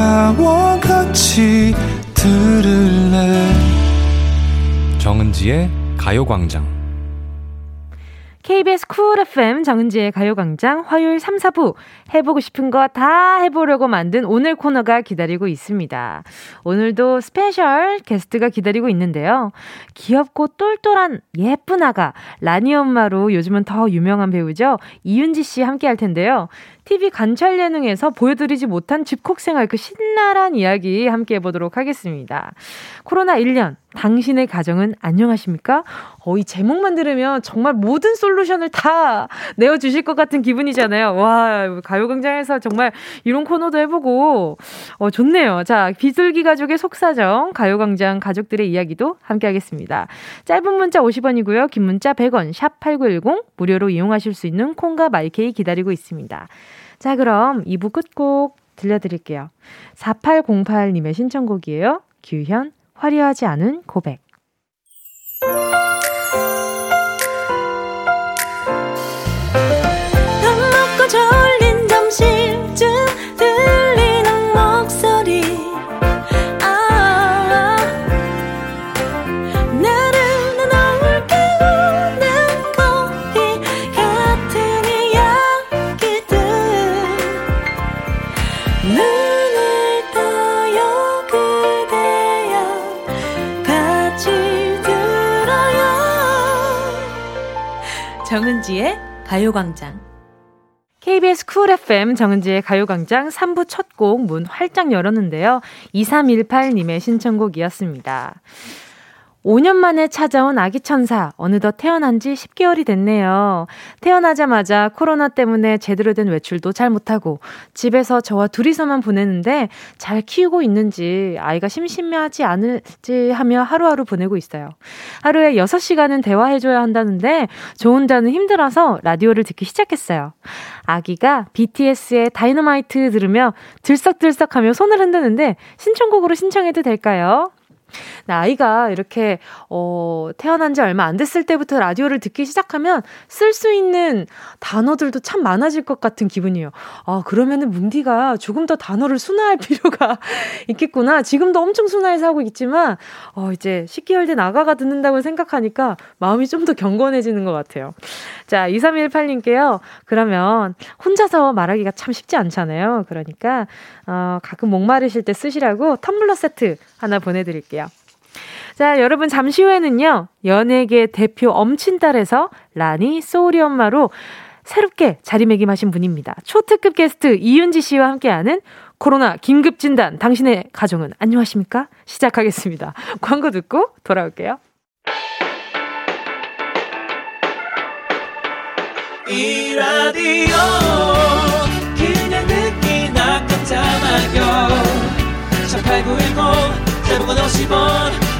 나와 같이 들을래? 정은지의 가요광장 KBS 쿨 FM 정은지의 가요광장 화요일 3, 4부 해보고 싶은 거 다 해보려고 만든 오늘 코너가 기다리고 있습니다. 오늘도 special guest가 기다리고 있는데요. 귀엽고 똘똘한 예쁜 아가 라니 엄마로 요즘은 더 유명한 배우죠. 이윤지 씨 함께 할 텐데요. TV 관찰 예능에서 보여드리지 못한 집콕 생활 그 신랄한 이야기 함께 해보도록 하겠습니다. 코로나 1년, 당신의 가정은 안녕하십니까? 어, 이 제목만 들으면 정말 모든 솔루션을 다 내어주실 것 같은 기분이잖아요. 와, 가요광장에서 정말 이런 코너도 해보고, 어, 좋네요. 자, 비둘기 가족의 속사정, 가요광장 가족들의 이야기도 함께 하겠습니다. 짧은 문자 50원이고요. 긴 문자 100원, 샵 8910, 무료로 이용하실 수 있는 콩과 마이케이 기다리고 있습니다. 자, 그럼 2부 끝곡 들려드릴게요. 4808님의 신청곡이에요. 규현, 화려하지 않은 고백. 정은지의 가요광장. KBS Cool FM 정은지의 가요광장 3부 첫 곡 문 활짝 열었는데요. 2318님의 신청곡이었습니다. 5년 만에 찾아온 아기 천사, 어느덧 태어난 지 10개월이 됐네요. 태어나자마자 코로나 때문에 제대로 된 외출도 잘 못하고, 집에서 저와 둘이서만 보내는데, 잘 키우고 있는지, 아이가 심심하지 않을지 하며 하루하루 보내고 있어요. 하루에 6시간은 대화해줘야 한다는데, 저 혼자는 힘들어서 라디오를 듣기 시작했어요. 아기가 BTS의 다이너마이트 들으며 들썩들썩 하며 손을 흔드는데, 신청곡으로 신청해도 될까요? 아이가 이렇게 어 태어난 지 얼마 안 됐을 때부터 라디오를 듣기 시작하면 쓸 수 있는 단어들도 참 많아질 것 같은 기분이에요. 아, 그러면은 뭉디가 조금 더 단어를 순화할 [LAUGHS] 필요가 있겠구나. 지금도 엄청 순화해서 하고 있지만 어 이제 10개월 된 아가가 듣는다고 생각하니까 마음이 좀 더 경건해지는 것 같아요. 자, 2318님께요. 그러면 혼자서 말하기가 참 쉽지 않잖아요. 그러니까 어 가끔 목마르실 때 쓰시라고 텀블러 세트 하나 보내 드릴게요. 자, 여러분 잠시 후에는요. 연예계 대표 엄친딸에서 라니 소리 엄마로 새롭게 자리매김하신 분입니다. 초특급 게스트 이윤지 씨와 함께하는 코로나 긴급 진단 당신의 가정은 안녕하십니까? 시작하겠습니다. [LAUGHS] 광고 듣고 돌아올게요. 이 라디오 그냥 듣기나 깜짝마요 18910 대목원 50원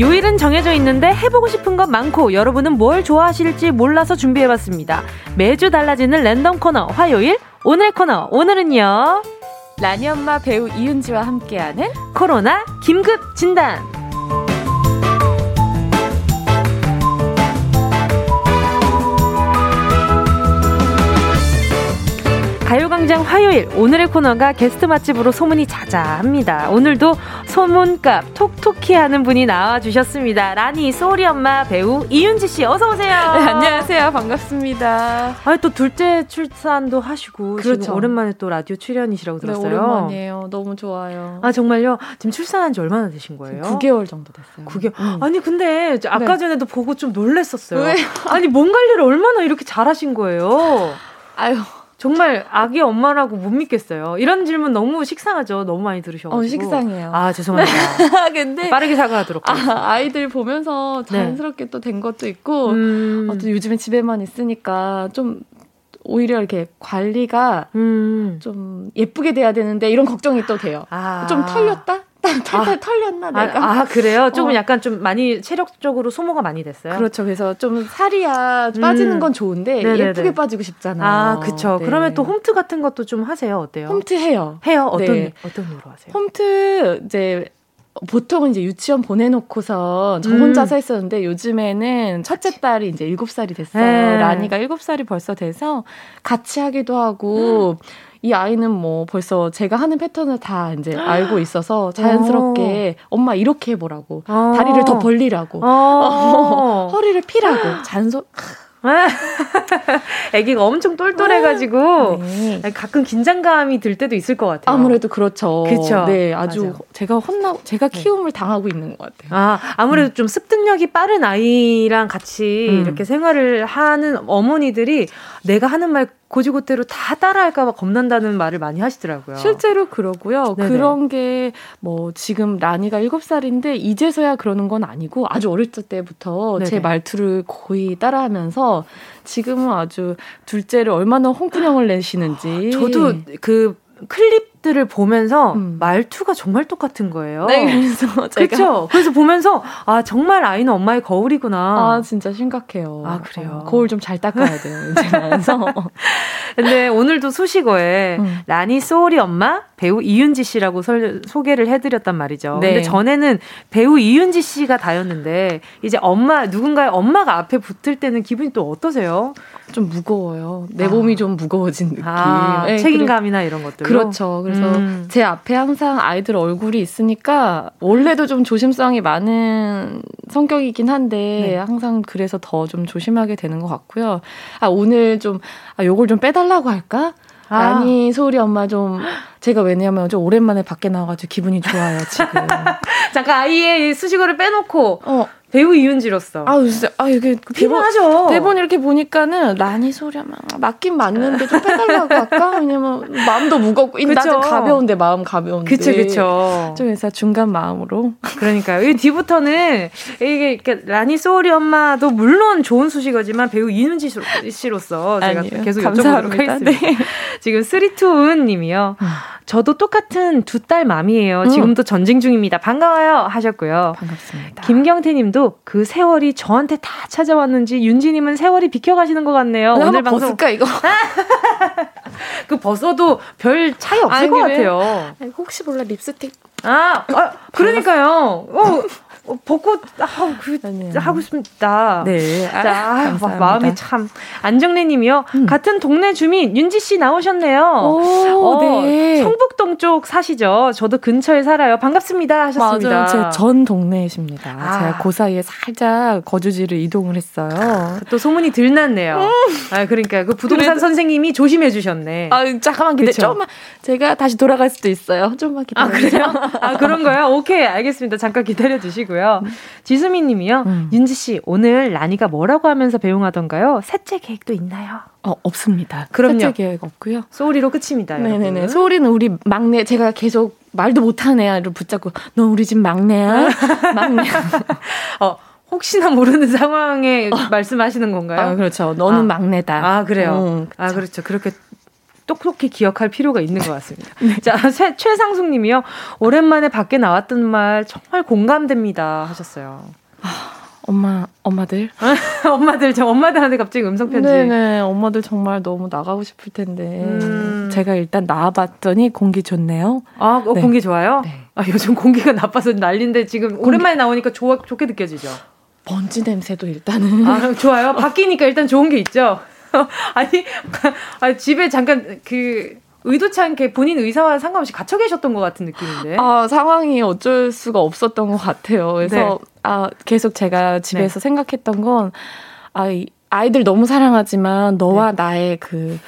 요일은 정해져 있는데 해보고 싶은 것 많고 여러분은 뭘 좋아하실지 몰라서 준비해봤습니다. 매주 달라지는 랜덤 코너 화요일 오늘 코너 오늘은요. 라니 엄마 배우 이은지와 함께하는 코로나 긴급 진단. 가요광장 화요일 오늘의 코너가 게스트 맛집으로 소문이 자자합니다. 오늘도 소문값 톡톡히 하는 분이 나와주셨습니다. 라니 소리 엄마 배우 이윤지 씨 어서 오세요. 네, 안녕하세요. 반갑습니다. 아니 또 둘째 출산도 하시고 그렇죠. 오랜만에 또 라디오 출연이시라고 네, 들었어요. 네, 오랜만이에요. 너무 좋아요. 아 정말요? 지금 출산한 지 얼마나 되신 거예요? 9개월 정도 됐어요. 9개월. 음. 아니 근데 아까 네. 전에도 보고 좀 놀랬었어요. 왜? 아니 몸 관리를 얼마나 이렇게 잘하신 거예요? 아유 정말 아기 엄마라고 못 믿겠어요. 이런 질문 너무 식상하죠. 너무 많이 들으셔가지고. 어, 식상해요. 아, 죄송합니다. [LAUGHS] 근데. 빠르게 사과하도록 아, 아이들 보면서 네. 자연스럽게 네. 또된 것도 있고, 음. 어, 또 요즘에 집에만 있으니까 좀 오히려 이렇게 관리가 음. 좀 예쁘게 돼야 되는데 이런 걱정이 또 돼요. 아. 좀 털렸다? 탈탈 아, 털렸나 내가? 아, 아 그래요? 조금 어. 약간 좀 많이 체력적으로 소모가 많이 됐어요. 그렇죠. 그래서 좀 살이야 빠지는 음. 건 좋은데 네네네. 예쁘게 빠지고 싶잖아요. 아, 그렇죠. 네. 그러면 또 홈트 같은 것도 좀 하세요. 어때요? 홈트 해요. 해요? 어떤 네. 어떤 이유로 하세요? 홈트 이제 보통은 이제 유치원 보내놓고서 저 혼자서 음. 했었는데 요즘에는 첫째 딸이 이제 7살이 됐어요. 네. 라니가 7살이 벌써 돼서 같이 하기도 하고 음. 이 아이는 뭐 벌써 제가 하는 패턴을 다 이제 알고 [GASPS] 있어서 자연스럽게 어. 엄마 이렇게 해보라고 어. 다리를 더 벌리라고 어. [LAUGHS] 허리를 피라고 잔소 [LAUGHS] 아기가 엄청 똘똘해가지고 아, 네. 가끔 긴장감이 들 때도 있을 것 같아요. 아무래도 그렇죠. 그렇죠. 네, 아주 맞아. 제가 혼나, 제가 네. 키움을 네. 당하고 있는 것 같아요. 아, 아무래도 음. 좀 습득력이 빠른 아이랑 같이 음. 이렇게 생활을 하는 어머니들이 내가 하는 말 고지고대로 다 따라할까봐 겁난다는 말을 많이 하시더라고요. 실제로 그러고요. 네네. 그런 게 뭐 지금 라니가 7살인데 이제서야 그러는 건 아니고 아주 어렸을 때부터 네네. 제 말투를 거의 따라하면서 지금은 아주 둘째를 얼마나 홍군형을 내시는지. 저도 그 클립 들을 보면서 음. 말투가 정말 똑같은 거예요. 네, 그래서 [LAUGHS] 제가 그렇죠. 그래서 보면서 아 정말 아이는 엄마의 거울이구나. 아 진짜 심각해요. 아 그래요. 어, 거울 좀 잘 닦아야 돼요. 이제면서. [LAUGHS] 근데 오늘도 수식어에 음. 라니 소울이 엄마 배우 이윤지 씨라고 설, 소개를 해드렸단 말이죠. 네. 근데 전에는 배우 이윤지 씨가 다였는데 이제 엄마 누군가의 엄마가 앞에 붙을 때는 기분이 또 어떠세요? 좀 무거워요. 내 아. 몸이 좀 무거워진 느낌. 아, 네, 책임감이나 이런 것들. 그렇죠. 그래서 음. 제 앞에 항상 아이들 얼굴이 있으니까 원래도 좀 조심성이 많은 성격이긴 한데 네. 항상 그래서 더 좀 조심하게 되는 것 같고요. 아 오늘 좀 아, 요걸 좀 빼달라고 할까? 아. 아니 소리 엄마 좀 제가 왜냐면 좀 오랜만에 밖에 나와가지고 기분이 좋아요 지금. [LAUGHS] 잠깐 아이의 수식어를 빼놓고 어. 배우 이윤지로서. 아, 진짜, 아, 이게. 필요하죠. 대본 이렇게 보니까는, 라니 소리야, 막, 맞긴 맞는데 좀 빼달라고 할까? 왜냐면, 마음도 무겁고, 나좀 가벼운데, 마음 가벼운데. 그쵸, 그쵸. 좀 해서 중간 마음으로. 그러니까요. 이 뒤부터는, 이게, 이렇게, 라니 소리 엄마도 물론 좋은 수식어지만, 배우 이윤지 씨로서 제가 아니요 계속 여쭤보도록 하겠습니다. 네. 지금 쓰리투은 님이요. 음. 저도 똑같은 두 딸 맘이에요. 음. 지금도 전쟁 중입니다. 반가워요. 하셨고요. 반갑습니다. 김경태 님도 그 세월이 저한테 다 찾아왔는지 윤지 님은 세월이 비켜가시는 것 같네요. 오늘 방송. 벗을까, 이거? [LAUGHS] 그 벗어도 별 차이 없을 아니, 것 그래? 같아요. 아니, 혹시 몰라 립스틱. 아, 아 그러니까요. 어, 어, 벚꽃 아, 그, 하고 싶다. 네. 자, 아, 마음이 참 안정래님이요. 음. 같은 동네 주민 윤지 씨 나오셨네요. 오, 어, 네. 성북동 쪽 사시죠. 저도 근처에 살아요. 반갑습니다 하셨습니다. 맞아요. 제전 동네이십니다. 아. 제가 그 사이에 살짝 거주지를 이동을 했어요. 또 소문이 들났네요. 음. 아, 그러니까 그 부동산 그래도... 선생님이 조심해 주셨네. 아, 잠깐만 기다려. 조금만 제가 다시 돌아갈 수도 있어요. 좀만 기다려. 아, 그래요? 아, 그런 거요? 오케이. 알겠습니다. 잠깐 기다려 주시고요. 주셨고요. 음. 지수미 님이요. 음. 윤지 씨, 오늘 라니가 뭐라고 하면서 배웅하던가요? 셋째 계획도 있나요? 어, 없습니다. 그럼요. 셋째 계획 없고요. 소리로 끝입니다. 네네네. 여러분. 소리는 우리 막내, 제가 계속 말도 못하는 애를 붙잡고, 너 우리 집 막내야? [LAUGHS] 막내야. [LAUGHS] 어, 혹시나 모르는 상황에 어. 말씀하시는 건가요? 아, 그렇죠. 너는 아. 막내다. 아, 그래요? 음, 아, 그렇죠. 그렇게 똑똑히 기억할 필요가 있는 것 같습니다. [LAUGHS] 네. 자, 최, 최상숙 님이요. 오랜만에 밖에 나왔던 말 정말 공감됩니다. 하셨어요. 아, 엄마, 엄마들? [LAUGHS] 엄마들, 저 엄마들한테 갑자기 음성편지. 네네, 엄마들 정말 너무 나가고 싶을 텐데. 음. 제가 일단 나와봤더니 공기 좋네요. 아, 어, 네. 공기 좋아요? 네. 아, 요즘 공기가 나빠서 난린데 지금 공기... 오랜만에 나오니까 좋아, 좋게 느껴지죠? 먼지 냄새도 일단은. 아, 좋아요? 바뀌니까 일단 좋은 게 있죠? [LAUGHS] 아니, 아니, 집에 잠깐 그 의도치 않게 본인 의사와 상관없이 갇혀 계셨던 것 같은 느낌인데. 아, 상황이 어쩔 수가 없었던 것 같아요. 그래서, 네. 아, 계속 제가 집에서 네. 생각했던 건, 아, 아이들 너무 사랑하지만 너와 네. 나의 그,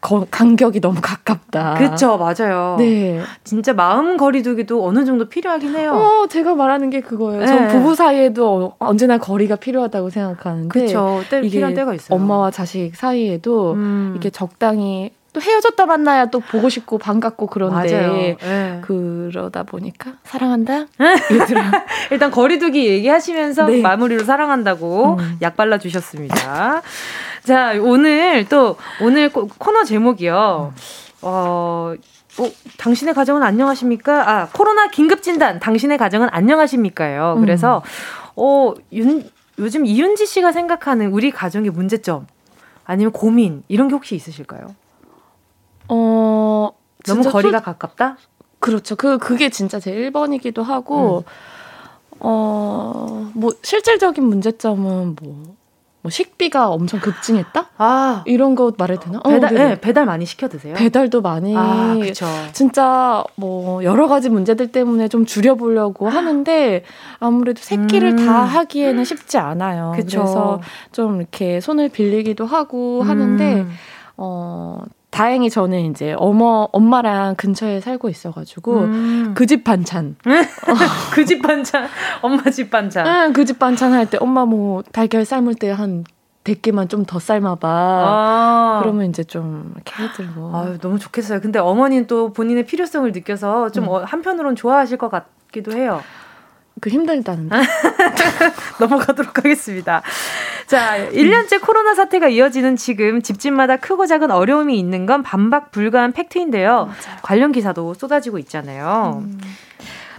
거, 간격이 너무 가깝다. 그렇죠, 맞아요. 네, 진짜 마음 거리두기도 어느 정도 필요하긴 해요. 어, 제가 말하는 게 그거예요. 네. 전 부부 사이에도 언제나 거리가 필요하다고 생각하는데, 그렇죠. 때 필요한 때가 있어요. 엄마와 자식 사이에도 음. 이게 적당히 또 헤어졌다 만나야 또 보고 싶고 반갑고 그런데 네. 그러다 보니까 사랑한다 [LAUGHS] 얘들아 일단 거리두기 얘기하시면서 네. 마무리로 사랑한다고 음. 약 발라 주셨습니다. 자, 오늘 또, 오늘 코 너 제목이요. 어, 어, 당신의 가정은 안녕하십니까? 아, 코로나 긴급진단, 당신의 가정은 안녕하십니까요? 음. 그래서, 어, 윤, 요즘 이윤지 씨가 생각하는 우리 가정의 문제점, 아니면 고민, 이런 게 혹시 있으실까요? 어, 너무 거리가 소... 가깝다? 그렇죠. 그, 그게 진짜 제 1번이기도 하고, 음. 어, 뭐, 실질적인 문제점은 뭐, 뭐 식비가 엄청 급증했다? 아 이런 거 말해도 되나? 어, 배달 네, 배달 많이 시켜 드세요? 배달도 많이. 아, 그렇죠. 진짜 뭐 여러 가지 문제들 때문에 좀 줄여보려고 하는데 아무래도 새끼를 음. 다 하기에는 쉽지 않아요. 그쵸. 그래서 좀 이렇게 손을 빌리기도 하고 음. 하는데 어 다행히 저는 이제 어머 엄마랑 근처에 살고 있어가지고 음. 그집 반찬 [LAUGHS] 그 집 반찬 엄마 집 반찬 응, 그집 반찬 할 때 엄마 뭐 달걀 삶을 때한 100개만 좀 더 삶아봐. 아. 그러면 이제 좀 이렇게 해들고. 아유, 너무 좋겠어요. 근데 어머니는 또 본인의 필요성을 느껴서 좀 음. 어, 한편으론 좋아하실 것 같기도 해요. 그 힘들다는데. [LAUGHS] 넘어가도록 하겠습니다. 자, 1년째 코로나 사태가 이어지는 지금 집집마다 크고 작은 어려움이 있는 건 반박 불가한 팩트인데요. 맞아요. 관련 기사도 쏟아지고 있잖아요. 음.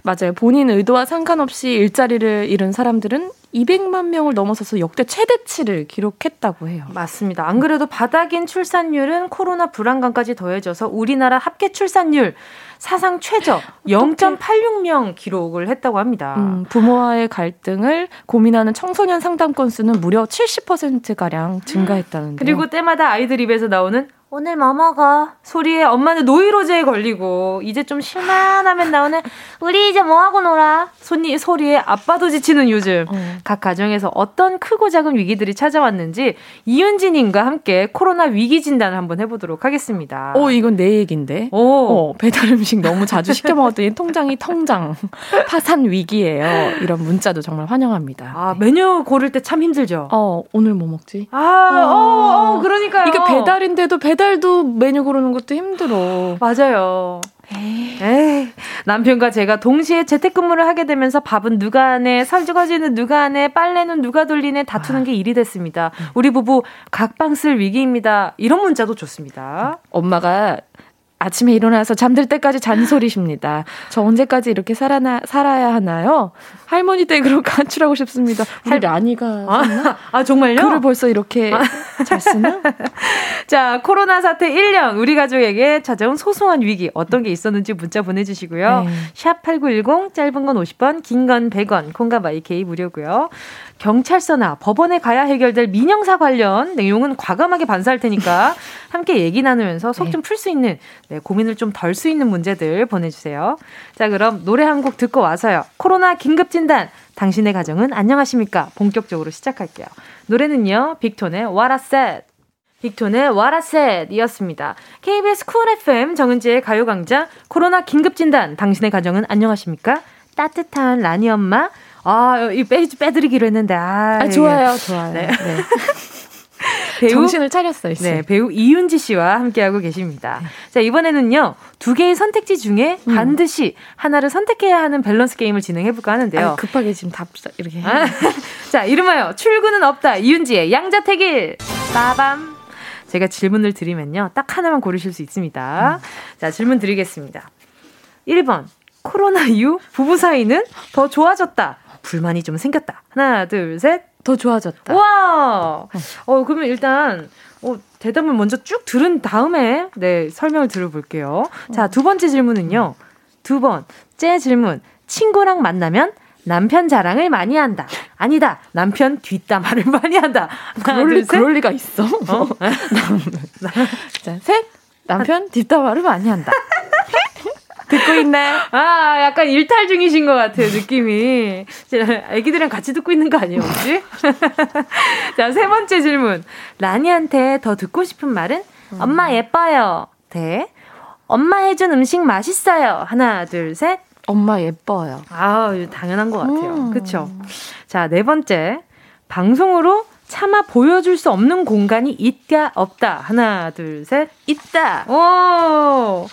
맞아요. 본인 의도와 상관없이 일자리를 잃은 사람들은 200만 명을 넘어서서 역대 최대치를 기록했다고 해요. 맞습니다. 안 그래도 바닥인 출산율은 코로나 불안감까지 더해져서 우리나라 합계 출산율 사상 최저 0.86명 기록을 했다고 합니다. 음, 부모와의 갈등을 고민하는 청소년 상담 건수는 무려 70%가량 증가했다는데. 그리고 때마다 아이들 입에서 나오는 오늘 뭐 먹어? 소리에 엄마는 노이로제에 걸리고 이제 좀 쉴만 하면 나오는 우리 이제 뭐 하고 놀아? 손니 소리에 아빠도 지치는 요즘 어. 각 가정에서 어떤 크고 작은 위기들이 찾아왔는지 이윤진님과 함께 코로나 위기 진단을 한번 해보도록 하겠습니다. 오 이건 내 얘긴데. 오 어, 배달 음식 너무 자주 시켜 먹었더니 통장이 통장 파산 위기예요. 이런 문자도 정말 환영합니다. 아 네. 메뉴 고를 때 참 힘들죠. 어 오늘 뭐 먹지? 아 어, 어, 어 그러니까요. 이게 배달인데도 배달 배 달도 메뉴 고르는 것도 힘들어. 맞아요. 에이. 에이. 남편과 제가 동시에 재택근무를 하게 되면서 밥은 누가 하네, 설거지는 누가 하네, 빨래는 누가 돌리네 다투는 아. 게 일이 됐습니다. 우리 부부 각방 쓸 위기입니다. 이런 문자도 좋습니다. 엄마가 아침에 일어나서 잠들 때까지 잔소리십니다. 저 언제까지 이렇게 살아나, 살아야 하나요? 할머니 댁으로 [LAUGHS] 간출하고 싶습니다. 우리 라니가. 아, 아, 정말요? 글을 벌써 이렇게 아. 잘 쓰나? [LAUGHS] 자, 코로나 사태 1년, 우리 가족에게 찾아온 소소한 위기, 어떤 게 있었는지 문자 보내주시고요. 네. 샵8910, 짧은 건 50원, 긴 건 100원, 콩가바이 케이 무료고요. 경찰서나 법원에 가야 해결될 민영사 관련 내용은 과감하게 반사할 테니까 [LAUGHS] 함께 얘기 나누면서 속 좀 풀수 네. 있는 네, 고민을 좀 덜 수 있는 문제들 보내주세요. 자, 그럼 노래 한 곡 듣고 와서요. 코로나 긴급 진단. 당신의 가정은 안녕하십니까? 본격적으로 시작할게요. 노래는요, 빅톤의 What I Said. 빅톤의 What I Said 이었습니다. KBS Cool FM 정은지의 가요광장 코로나 긴급진단 당신의 가정은 안녕하십니까? 따뜻한 라니 엄마 아, 이 빼, 빼드리기로 했는데, 아. 아 좋아요, 좋아요. 네. 네. [LAUGHS] 배우, 정신을 차렸어요. 이제. 네, 배우 이윤지 씨와 함께하고 계십니다. 네. 자, 이번에는요, 두 개의 선택지 중에 음. 반드시 하나를 선택해야 하는 밸런스 게임을 진행해볼까 하는데요. 아, 급하게 지금 답, 이렇게. 아, [LAUGHS] 자, 이름하여 출근은 없다. 이윤지의 양자택일. 빠밤. 제가 질문을 드리면요, 딱 하나만 고르실 수 있습니다. 음. 자, 질문 드리겠습니다. 1번. 코로나 이후 부부 사이는 더 좋아졌다. 불만이 좀 생겼다. 하나, 둘, 셋. 더 좋아졌다. 와! 어, 그러면 일단, 어, 대답을 먼저 쭉 들은 다음에, 네, 설명을 들어볼게요. 자, 두 번째 질문은요. 두 번 째 질문. 친구랑 만나면 남편 자랑을 많이 한다. 아니다. 남편 뒷담화를 [LAUGHS] 많이 한다. 그럴, 리, 그럴 리가 있어. 어? [LAUGHS] 자, 셋. 남편 뒷담화를 많이 한다. 듣고 있네. [LAUGHS] 아, 약간 일탈 중이신 것 같아요, 느낌이. 애기들이랑 같이 듣고 있는 거 아니에요, 혹시? [LAUGHS] 자, 세 번째 질문. 라니한테 더 듣고 싶은 말은? 음. 엄마 예뻐요. 대. 엄마 해준 음식 맛있어요. 하나, 둘, 셋. 엄마 예뻐요. 아, 당연한 것 같아요. 음. 그쵸? 자, 네 번째. 방송으로 차마 보여줄 수 없는 공간이 있다, 없다. 하나, 둘, 셋. 있다. 오!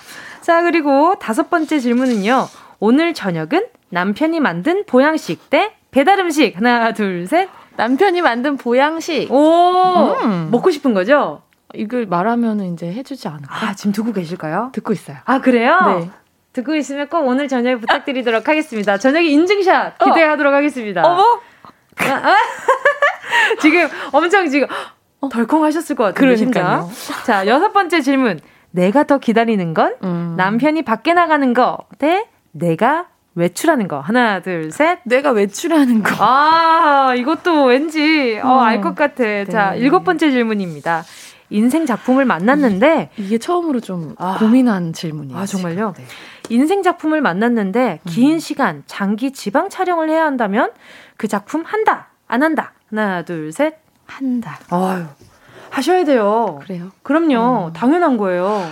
자, 그리고 다섯 번째 질문은요. 오늘 저녁은 남편이 만든 보양식 대 배달 음식. 하나, 둘, 셋. 남편이 만든 보양식. 오, 음. 먹고 싶은 거죠? 이걸 말하면 이제 해주지 않을까? 아, 지금 듣고 계실까요? 듣고 있어요. 아, 그래요? 네. 듣고 있으면 꼭 오늘 저녁에 부탁드리도록 [LAUGHS] 하겠습니다. 저녁에 인증샷 어. 기대하도록 하겠습니다. 어머? [LAUGHS] 지금 엄청 지금 덜컹 하셨을 것 같아요. 그러니까요. 자, 여섯 번째 질문. 내가 더 기다리는 건 음. 남편이 밖에 나가는 거 대 내가 외출하는 거. 하나, 둘, 셋. 내가 외출하는 거. 아, 이것도 왠지, 어, 음. 알것 같아. 네. 자, 일곱 번째 질문입니다. 인생 작품을 만났는데. 이 게 처음으로 좀 아. 고민한 질문이에요. 아, 정말요? 네. 인생 작품을 만났는데, 긴 음. 시간, 장기 지방 촬영을 해야 한다면, 그 작품 한다, 안 한다. 하나, 둘, 셋. 한다. 아유, 하셔야 돼요. 그래요? 그럼요. 음. 당연한 거예요.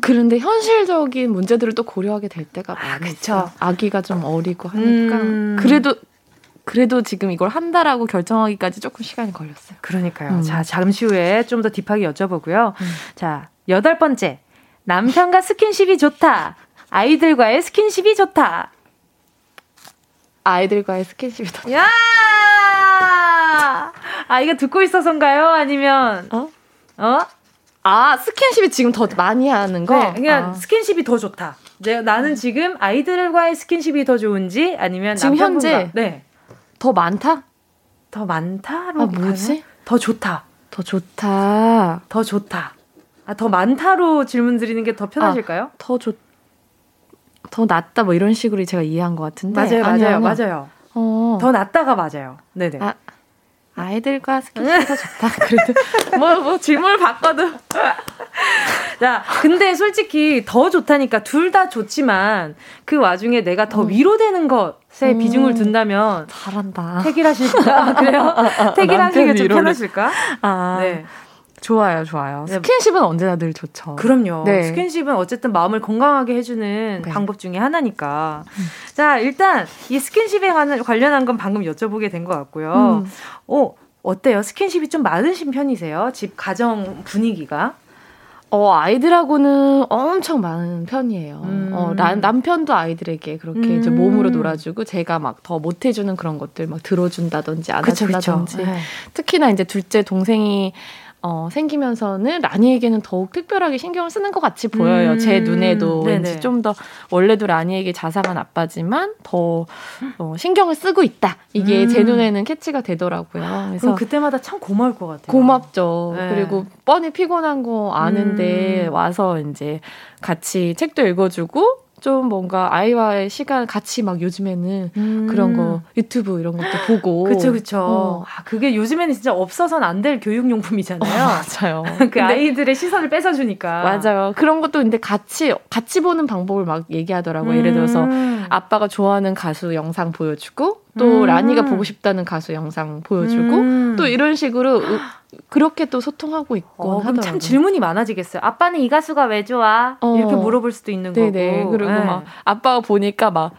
그런데 현실적인 문제들을 또 고려하게 될 때가 아. 그쵸. 아기가 좀 어리고 하니까. 음. 그래도 그래도 지금 이걸 한다라고 결정하기까지 조금 시간이 걸렸어요. 그러니까요. 음. 자, 잠시 후에 좀 더 딥하게 여쭤보고요. 음. 자, 여덟 번째. 남편과 스킨십이 좋다. 아이들과의 스킨십이 좋다. 아이들과의 스킨십이 좋다. 야! 아, 이거 듣고 있어서인가요? 아니면, 어? 어? 아, 스킨십이 지금 더 많이 하는 거? 네, 그냥 아. 스킨십이 더 좋다. 내가, 나는 지금 아이들과의 스킨십이 더 좋은지 아니면 지금 현재 네. 더 많다? 더 많다로 아, 뭐지? 더 좋다. 더 좋다. 더 좋다. 아, 더 많다로 질문 드리는 게 더 편하실까요? 아, 더 좋, 더 낫다 뭐 이런 식으로 제가 이해한 것 같은데. 맞아요, 맞아요, 아니, 맞아요. 어. 더 낫다가 맞아요. 네네. 아, 아이들과 스킨십이 더 좋다. [LAUGHS] 그래도 뭐, 뭐 질문을 받거든. 자, 근데 솔직히 더 좋다니까 둘 다 좋지만 그 와중에 내가 더 음. 위로되는 것에 음. 비중을 둔다면 잘한다. 택일하실까? 아, [LAUGHS] 그래요? [LAUGHS] 택일하시는 게좀 편하실까? 아. 네. 좋아요, 좋아요. 네. 스킨십은 언제나 늘 좋죠. 그럼요. 네. 스킨십은 어쨌든 마음을 건강하게 해주는 네. 방법 중에 하나니까. 음. 자, 일단 이 스킨십에 관련한 건 방금 여쭤보게 된 것 같고요. 음. 어, 어때요? 스킨십이 좀 많으신 편이세요? 집 가정 분위기가? 어, 아이들하고는 엄청 많은 편이에요. 음. 어, 남, 남편도 아이들에게 그렇게 음. 이제 몸으로 놀아주고 제가 막 더 못해주는 그런 것들 막 들어준다든지 안아준다든지. 네. 특히나 이제 둘째 동생이 어, 생기면서는 라니에게는 더욱 특별하게 신경을 쓰는 것 같이 보여요. 음, 제 눈에도 왠지 좀 더 원래도 라니에게 자상한 아빠지만 더 어, 신경을 쓰고 있다. 이게 음. 제 눈에는 캐치가 되더라고요. 그래서 그때마다 참 고마울 것 같아요. 고맙죠. 네. 그리고 뻔히 피곤한 거 아는데 음. 와서 이제 같이 책도 읽어주고 좀 뭔가 아이와의 시간 같이 막 요즘에는 음. 그런 거 유튜브 이런 것도 보고 그쵸 그쵸 어. 아 그게 요즘에는 진짜 없어서는 안 될 교육용품이잖아요 어, 맞아요 [LAUGHS] 그 아이들의 시선을 뺏어주니까 맞아요 그런 것도 근데 같이 같이 보는 방법을 막 얘기하더라고요 음. 예를 들어서 음. 아빠가 좋아하는 가수 영상 보여주고 또 음. 라니가 보고 싶다는 가수 영상 보여주고 음. 또 이런 식으로 그렇게 또 소통하고 있고 어, 그럼 참 질문이 많아지겠어요. 아빠는 이 가수가 왜 좋아? 어. 이렇게 물어볼 수도 있는 네네. 거고. 그리고 네. 막 아빠가 보니까 막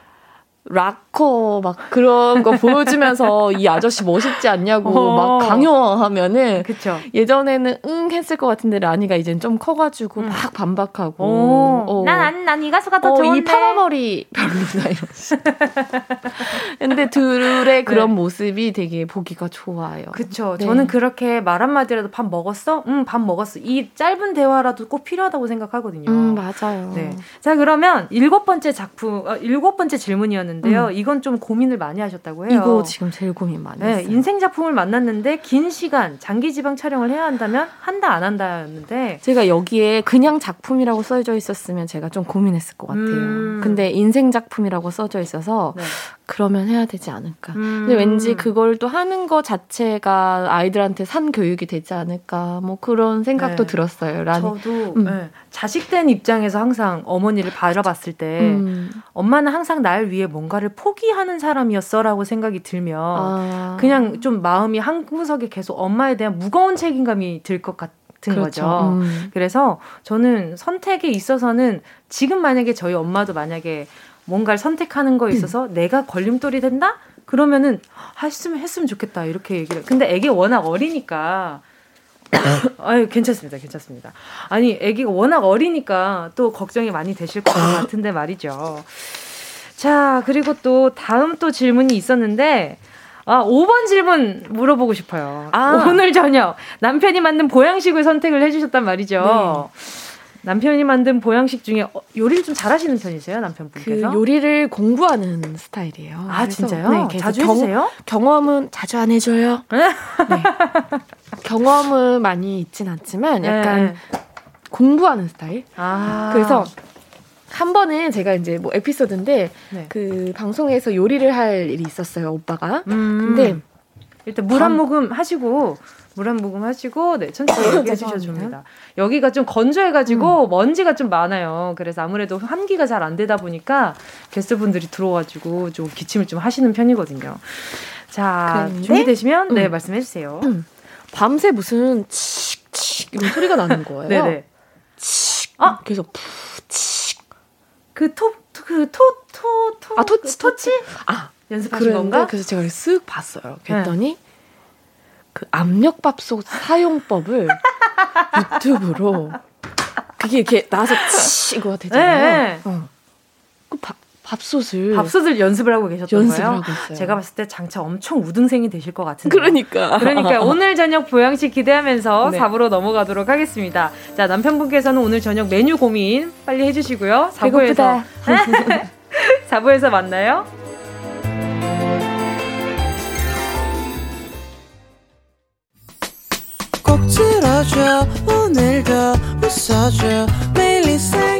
락커 막 그런 거 보여주면서 [LAUGHS] 이 아저씨 멋있지 않냐고 어. 막 강요하면은 그쵸. 예전에는 응 했을 것 같은데 라니가 이젠 좀 커가지고 응. 막 반박하고 어. 난 난 이 가수가 더 어, 좋은데 이 파마머리 별로다 이런 근데 둘의 그런 네. 모습이 되게 보기가 좋아요 그쵸 네. 저는 그렇게 말 한마디라도 밥 먹었어? 응 밥 먹었어 이 짧은 대화라도 꼭 필요하다고 생각하거든요 음 맞아요 네. 자 그러면 일곱 번째 작품 어, 일곱 번째 질문이었는데 있는데요. 음. 이건 좀 고민을 많이 하셨다고 해요. 이거 지금 제일 고민 많이 네, 했어요. 인생 작품을 만났는데 긴 시간 장기 지방 촬영을 해야 한다면 한다 안 한다였는데 제가 여기에 그냥 작품이라고 써져 있었으면 제가 좀 고민 했을 것 같아요. 음. 근데 인생 작품이라고 써져 있어서 네. 그러면 해야 되지 않을까. 음. 근데 왠지 그걸 또 하는 거 자체가 아이들한테 산 교육이 되지 않을까. 뭐 그런 생각도 네. 들었어요. 라니. 저도 음. 네. 자식된 입장에서 항상 어머니를 바라봤을 때 음. 엄마는 항상 날 위해 뭔가를 포기하는 사람이었어라고 생각이 들면 아. 그냥 좀 마음이 한 구석에 계속 엄마에 대한 무거운 책임감이 들 것 같. 은 그렇죠. 거죠. 음. 그래서 저는 선택에 있어서는 지금 만약에 저희 엄마도 만약에 뭔가를 선택하는 거에 있어서 음. 내가 걸림돌이 된다? 그러면은 했으면 했으면 좋겠다 이렇게 얘기를. 근데 애기 워낙 어리니까 [COUGHS] 아유 괜찮습니다, 괜찮습니다. 아니 애기가 워낙 어리니까 또 걱정이 많이 되실 것 같은데 말이죠. 자 그리고 또 다음 또 질문이 있었는데 아, 5번 질문 물어보고 싶어요. 아. 오늘 저녁 남편이 만든 보양식을 선택을 해주셨단 말이죠. 네. 남편이 만든 보양식 중에 어, 요리를 좀 잘하시는 편이세요, 남편분께서? 그 요리를 공부하는 스타일이에요. 아 진짜요? 네, 자주 경, 해주세요? 경험은 자주 안 해줘요. [LAUGHS] 네. 경험은 많이 있진 않지만 약간 네. 공부하는 스타일. 아. 그래서 한 번은 제가 이제 뭐 에피소드인데 네. 그 방송에서 요리를 할 일이 있었어요, 오빠가. 음. 근데 일단 물 한 모금 하시고 물 한 모금 하시고 네 천천히 아, 얘기해 주셔도 됩니다. 여기가 좀 건조해가지고 음. 먼지가 좀 많아요. 그래서 아무래도 환기가 잘 안 되다 보니까 게스트분들이 들어와가지고 좀 기침을 좀 하시는 편이거든요. 자 그런데? 준비되시면 네, 음. 네 말씀해 주세요. 음. 밤새 무슨 칙칙 이런 소리가 나는 거예요. [LAUGHS] 네네. 칙. 아 계속 푸칙. 그토그토토토 아 토치 토치 아 연습하신 건가? 그래서 제가 쓱 봤어요. 그랬더니 네. 그 압력밥솥 사용법을 [LAUGHS] 유튜브로 그게 이렇게 나와서 치고 되잖아요. 네, 네. 어. 그 밥, 밥솥을 밥솥을 연습을 하고 계셨던 연습을 거예요. 하고 있어요. 제가 봤을 때 장차 엄청 우등생이 되실 것 같은데. 그러니까. 그러니까 [LAUGHS] 오늘 저녁 보양식 기대하면서 네. 4부로 넘어가도록 하겠습니다. 자 남편분께서는 오늘 저녁 메뉴 고민 빨리 해 주시고요. 4부에서 4부에서 [LAUGHS] 만나요. 들어줘 오늘도 웃어줘 매일 일상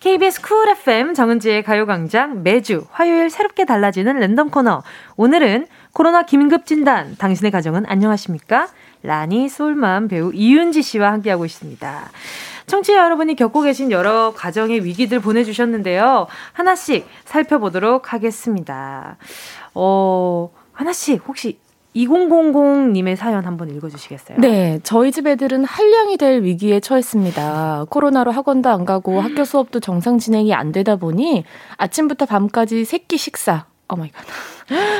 KBS Cool FM 정은지의 가요광장 매주 화요일 새롭게 달라지는 랜덤 코너. 오늘은 코로나 긴급 진단. 당신의 가정은 안녕하십니까? 라니 소울맘 배우 이윤지 씨와 함께하고 있습니다. 청취자 여러분이 겪고 계신 여러 가정의 위기들 보내주셨는데요. 하나씩 살펴보도록 하겠습니다. 어, 하나씩 혹시 2000님의 사연 한번 읽어주시겠어요? 네, 저희 집 애들은 한량이 될 위기에 처했습니다. 코로나로 학원도 안 가고 학교 수업도 정상 진행이 안 되다 보니 아침부터 밤까지 새끼 식사, 오 마이 갓.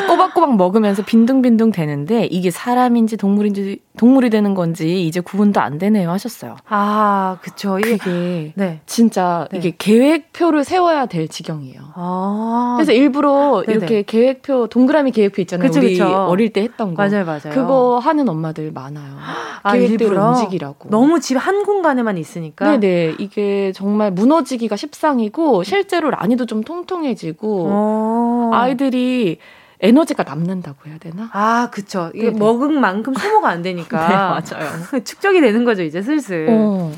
꼬박꼬박 먹으면서 빈둥빈둥 대는데 이게 사람인지 동물인지 동물이 되는 건지 이제 구분도 안 되네요 하셨어요. 아, 그쵸. 이게 네. 진짜 네. 이게 계획표를 세워야 될 지경이에요. 아. 그래서 일부러 네네. 이렇게 계획표 동그라미 계획표 있잖아요. 그쵸, 우리 그쵸. 어릴 때 했던 거. 맞아요, 맞아요. 그거 하는 엄마들 많아요. 아, 계획대로 움직이라고. 너무 집 한 공간에만 있으니까. 네 네. 이게 정말 무너지기가 십상이고 실제로 라니도 좀 통통해지고 어. 아이 들이 에너지가 남는다고 해야 되나? 아, 그쵸. 이게. 먹은 만큼 소모가 안 되니까. [LAUGHS] 네, 맞아요. [LAUGHS] 축적이 되는 거죠, 이제 슬슬. 어.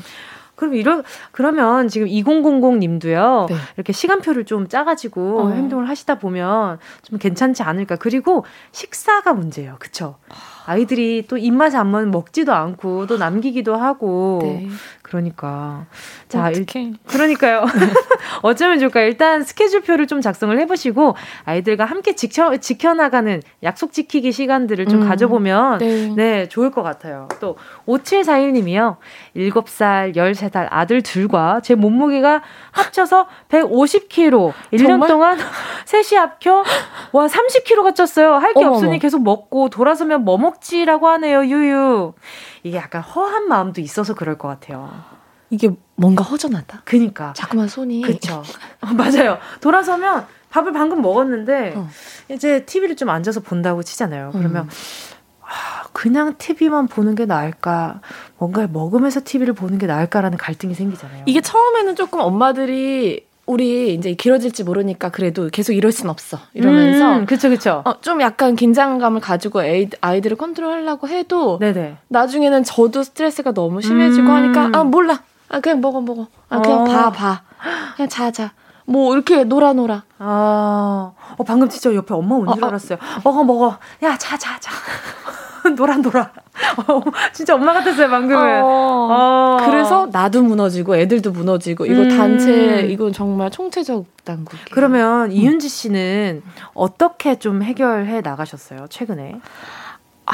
그럼 이런 그러면 지금 2000 님도요. 네. 이렇게 시간표를 좀 짜가지고 어. 행동을 하시다 보면 좀 괜찮지 않을까. 그리고 식사가 문제예요. 그쵸? 아이들이 또 입맛에 안 맞으면 먹지도 않고 또 남기기도 하고 네. 그러니까. 자 일, 그러니까요. [LAUGHS] 어쩌면 좋을까. 일단 스케줄표를 좀 작성을 해보시고 아이들과 함께 지켜 지켜나가는 약속 지키기 시간들을 좀 음. 가져보면 네. 네. 좋을 것 같아요. 또 5741님이요. 7살 13살 아들 둘과 제 몸무게가 합쳐서 150kg 1년 정말? 동안 셋이 합켜 와 30kg가 쪘어요. 할 게 없으니 계속 먹고 돌아서면 뭐 먹지라고 하네요. 유유 이게 약간 허한 마음도 있어서 그럴 것 같아요. 이게 뭔가 허전하다. 그니까. 자꾸만 손이. 그쵸. 어, 맞아요. 돌아서면 밥을 방금 먹었는데, 어. 이제 TV를 좀 앉아서 본다고 치잖아요. 그러면, 음. 아, 그냥 TV만 보는 게 나을까, 뭔가 먹으면서 TV를 보는 게 나을까라는 갈등이 생기잖아요. 이게 처음에는 조금 엄마들이 우리 이제 길어질지 모르니까 그래도 계속 이럴 순 없어. 이러면서. 음, 그쵸, 그쵸. 어, 좀 약간 긴장감을 가지고 에이, 아이들을 컨트롤 하려고 해도. 네네. 나중에는 저도 스트레스가 너무 심해지고 음. 하니까, 아, 몰라. 아, 그냥 먹어, 먹어. 아, 그냥 어. 봐, 봐. 그냥 자, 자. 뭐, 이렇게 놀아, 놀아. 아, 어, 방금 진짜 옆에 엄마 온줄 어, 어, 알았어요. 먹어, 먹어. 야, 자, 자, 자. [LAUGHS] 놀아, 놀아. 어, 진짜 엄마 같았어요, 방금은. 어, 어. 그래서 나도 무너지고 애들도 무너지고 이거 음. 단체 이건 정말 총체적 당국. 그러면 음. 이윤지 씨는 어떻게 좀 해결해 나가셨어요, 최근에? 아,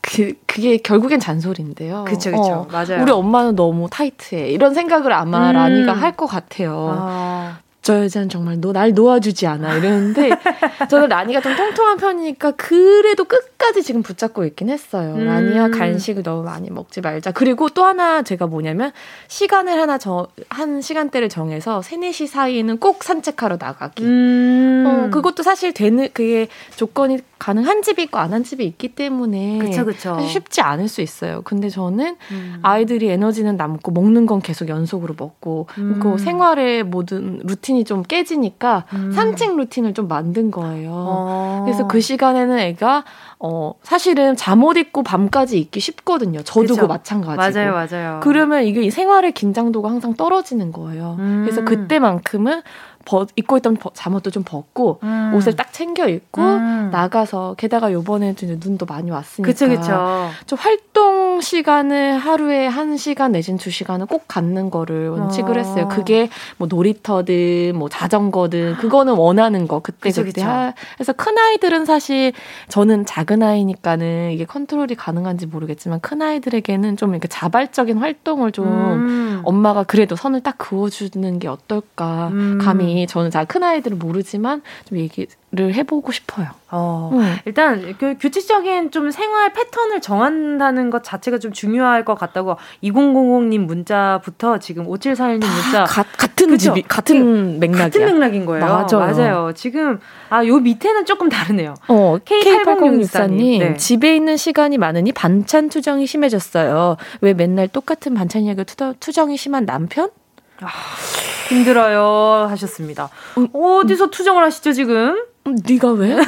그, 그게 결국엔 잔소리인데요. 그쵸, 그쵸. 어, 맞아요. 우리 엄마는 너무 타이트해. 이런 생각을 아마 음. 라니가 할 것 같아요. 아. 저 여자는 정말 너 날 놓아주지 않아 이러는데 [LAUGHS] 저는 라니가 좀 통통한 편이니까 그래도 끝까지 지금 붙잡고 있긴 했어요. 음. 라니야 간식을 너무 많이 먹지 말자. 그리고 또 하나 제가 뭐냐면 시간을 하나 저 한 시간대를 정해서 3, 4시 사이에는 꼭 산책하러 나가기. 음. 어, 그것도 사실 되는 그게 조건이 가능한 집이 있고 안 한 집이 있기 때문에 그쵸, 그쵸. 쉽지 않을 수 있어요. 근데 저는 음. 아이들이 에너지는 남고 먹는 건 계속 연속으로 먹고 음. 그 생활의 모든 루틴이 좀 깨지니까 음. 산책 루틴을 좀 만든 거예요. 어. 그래서 그 시간에는 애가 어 사실은 잠옷 입고 밤까지 있기 쉽거든요. 저도 그 마찬가지고. 맞아요, 맞아요. 그러면 이게 생활의 긴장도가 항상 떨어지는 거예요. 그래서 음. 그때만큼은 벗, 입고 있던 버, 잠옷도 좀 벗고 음. 옷을 딱 챙겨 입고 음. 나가서 게다가 요번에 좀 눈도 많이 왔으니까 그쵸, 그쵸. 좀 활동 시간을 하루에 한 시간 내진 두 시간은 꼭 갖는 거를 원칙을 어. 했어요. 그게 뭐 놀이터든 뭐 자전거든 그거는 원하는 거 그때 그쵸, 그때 하, 그래서 큰 아이들은 사실 저는 작은 아이니까는 이게 컨트롤이 가능한지 모르겠지만 큰 아이들에게는 좀 이렇게 자발적인 활동을 좀 음. 엄마가 그래도 선을 딱 그어주는 게 어떨까 음. 감히 저는 잘 큰 아이들은 모르지만 좀 얘기 를 해보고 싶어요. 어, 음. 일단 그 규칙적인 좀 생활 패턴을 정한다는 것 자체가 좀 중요할 것 같다고 2000님 문자부터 지금 5741님 문자 가, 같은 그쵸? 집이 같은 그, 맥락이야. 같은 맥락인 거예요. 맞아요. 맞아요. 지금 아 요 밑에는 조금 다르네요. 어, K8064님 네. 집에 있는 시간이 많으니 반찬 투정이 심해졌어요. 왜 맨날 똑같은 반찬 이야기 투정이 심한 남편? 아. 힘들어요 하셨습니다. 음, 어디서 투정을 하시죠 지금? 음, 네가 왜? [LAUGHS]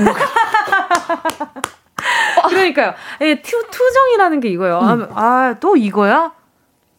그러니까요. 예, 투, 투정이라는 게 이거예요. 음. 아, 또 이거야?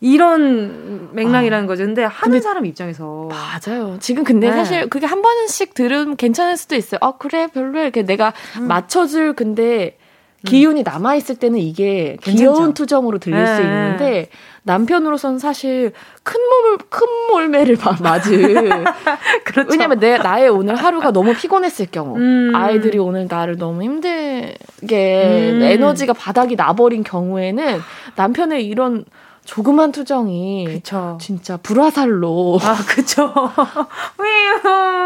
이런 맥락이라는 아, 거죠. 근데 하는 근데, 사람 입장에서 맞아요. 지금 근데 네. 사실 그게 한 번씩 들으면 괜찮을 수도 있어요. 아 그래 별로 이렇게 내가 음. 맞춰줄 근데 기운이 남아 있을 때는 이게 괜찮죠. 귀여운 투정으로 들릴 네. 수 있는데 남편으로서는 사실 큰 몸을 큰 몰매를 맞을. [LAUGHS] 그렇죠. 왜냐면 내 나의 오늘 하루가 너무 피곤했을 경우, 음. 아이들이 오늘 나를 너무 힘들게 음. 에너지가 바닥이 나버린 경우에는 남편의 이런 조그만 투정이 그쵸. 진짜 불화살로. 아 그쵸. [LAUGHS]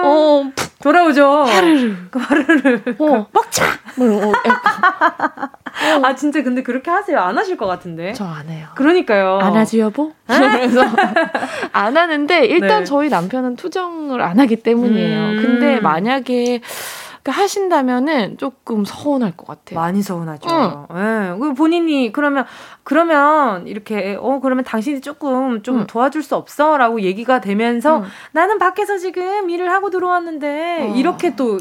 어. 돌아오죠. 하르르. 그 하르르. 어 막차 뭐, 어, [LAUGHS] 아 진짜 근데 그렇게 하세요? 안 하실 것 같은데? 저 안 해요. 그러니까요. 안 하지 여보? 그래서 [LAUGHS] 안 하는데 일단 네. 저희 남편은 투정을 안 하기 때문이에요. 음. 근데 만약에 그러니까 하신다면은 조금 서운할 것 같아요. 많이 서운하죠. 응. 네. 본인이 그러면 그러면 이렇게 어 그러면 당신이 조금 좀 응. 도와줄 수 없어라고 얘기가 되면서 응. 나는 밖에서 지금 일을 하고 들어왔는데 어. 이렇게 또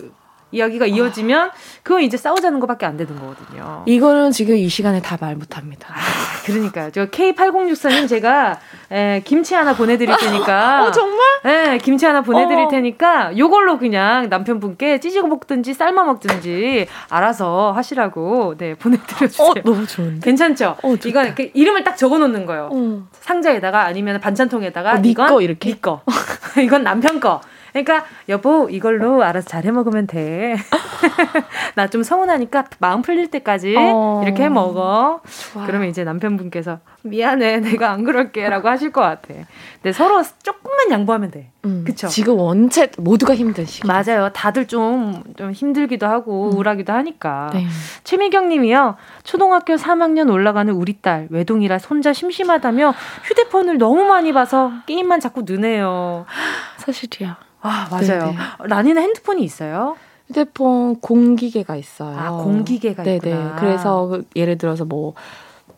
이야기가 이어지면 그건 이제 싸우자는 것밖에 안 되는 거거든요. 이거는 지금 이 시간에 다 말 못합니다. 아, 그러니까요. 저 K8064님 제가 에, 김치 하나 보내드릴 테니까. [LAUGHS] 어 정말? 네, 김치 하나 보내드릴 어. 테니까 요걸로 그냥 남편분께 찌지고 먹든지 삶아 먹든지 알아서 하시라고 네 보내드려주세요. 어, 너무 좋은데. 괜찮죠? 어, 이건 그 이름을 딱 적어놓는 거예요. 어. 상자에다가 아니면 반찬통에다가 어, 네 이건 거 이렇게. 네 거. [LAUGHS] 이건 남편 거. 그러니까 여보 이걸로 알아서 잘 해 먹으면 돼. [LAUGHS] 나 좀 서운하니까 마음 풀릴 때까지 어. 이렇게 해 먹어. 좋아. 그러면 이제 남편분께서 미안해 내가 안 그럴게라고 하실 것 같아. 근데 서로 조금만 양보하면 돼. 음, 그쵸? 지금 원체 모두가 힘든 시기. 맞아요. 다들 좀, 좀 힘들기도 하고 음. 우울하기도 하니까. 네. 최미경 님이요. 초등학교 3학년 올라가는 우리 딸 외동이라 손자 심심하다며 휴대폰을 너무 많이 봐서 게임만 자꾸 느네요. [GASPS] 사실이야. 아, 맞아요. 네네. 라니는 핸드폰이 있어요? 휴대폰 공기계가 있어요. 아, 공기계가 네네. 있구나. 그래서 그 예를 들어서 뭐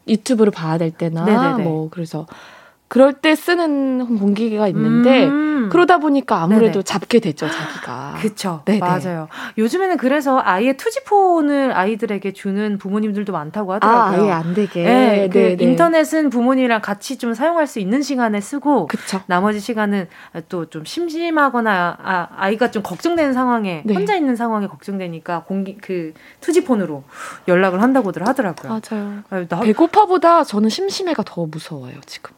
유튜브를 봐야 될 때나 네네네. 뭐 그래서 그럴 때 쓰는 공기계가 있는데 음. 그러다 보니까 아무래도 네네. 잡게 되죠 자기가. 그렇죠. 맞아요. 요즘에는 그래서 아예 투지폰을 아이들에게 주는 부모님들도 많다고 하더라고요. 아, 아예 안 되게. 네, 그 인터넷은 부모님이랑 같이 좀 사용할 수 있는 시간에 쓰고 그쵸. 나머지 시간은 또 좀 심심하거나 아, 아이가 좀 걱정되는 상황에 네. 혼자 있는 상황에 걱정되니까 공기 그 투지폰으로 연락을 한다고들 하더라고요. 맞아요. 아, 나, 배고파보다 저는 심심해가 더 무서워요 지금.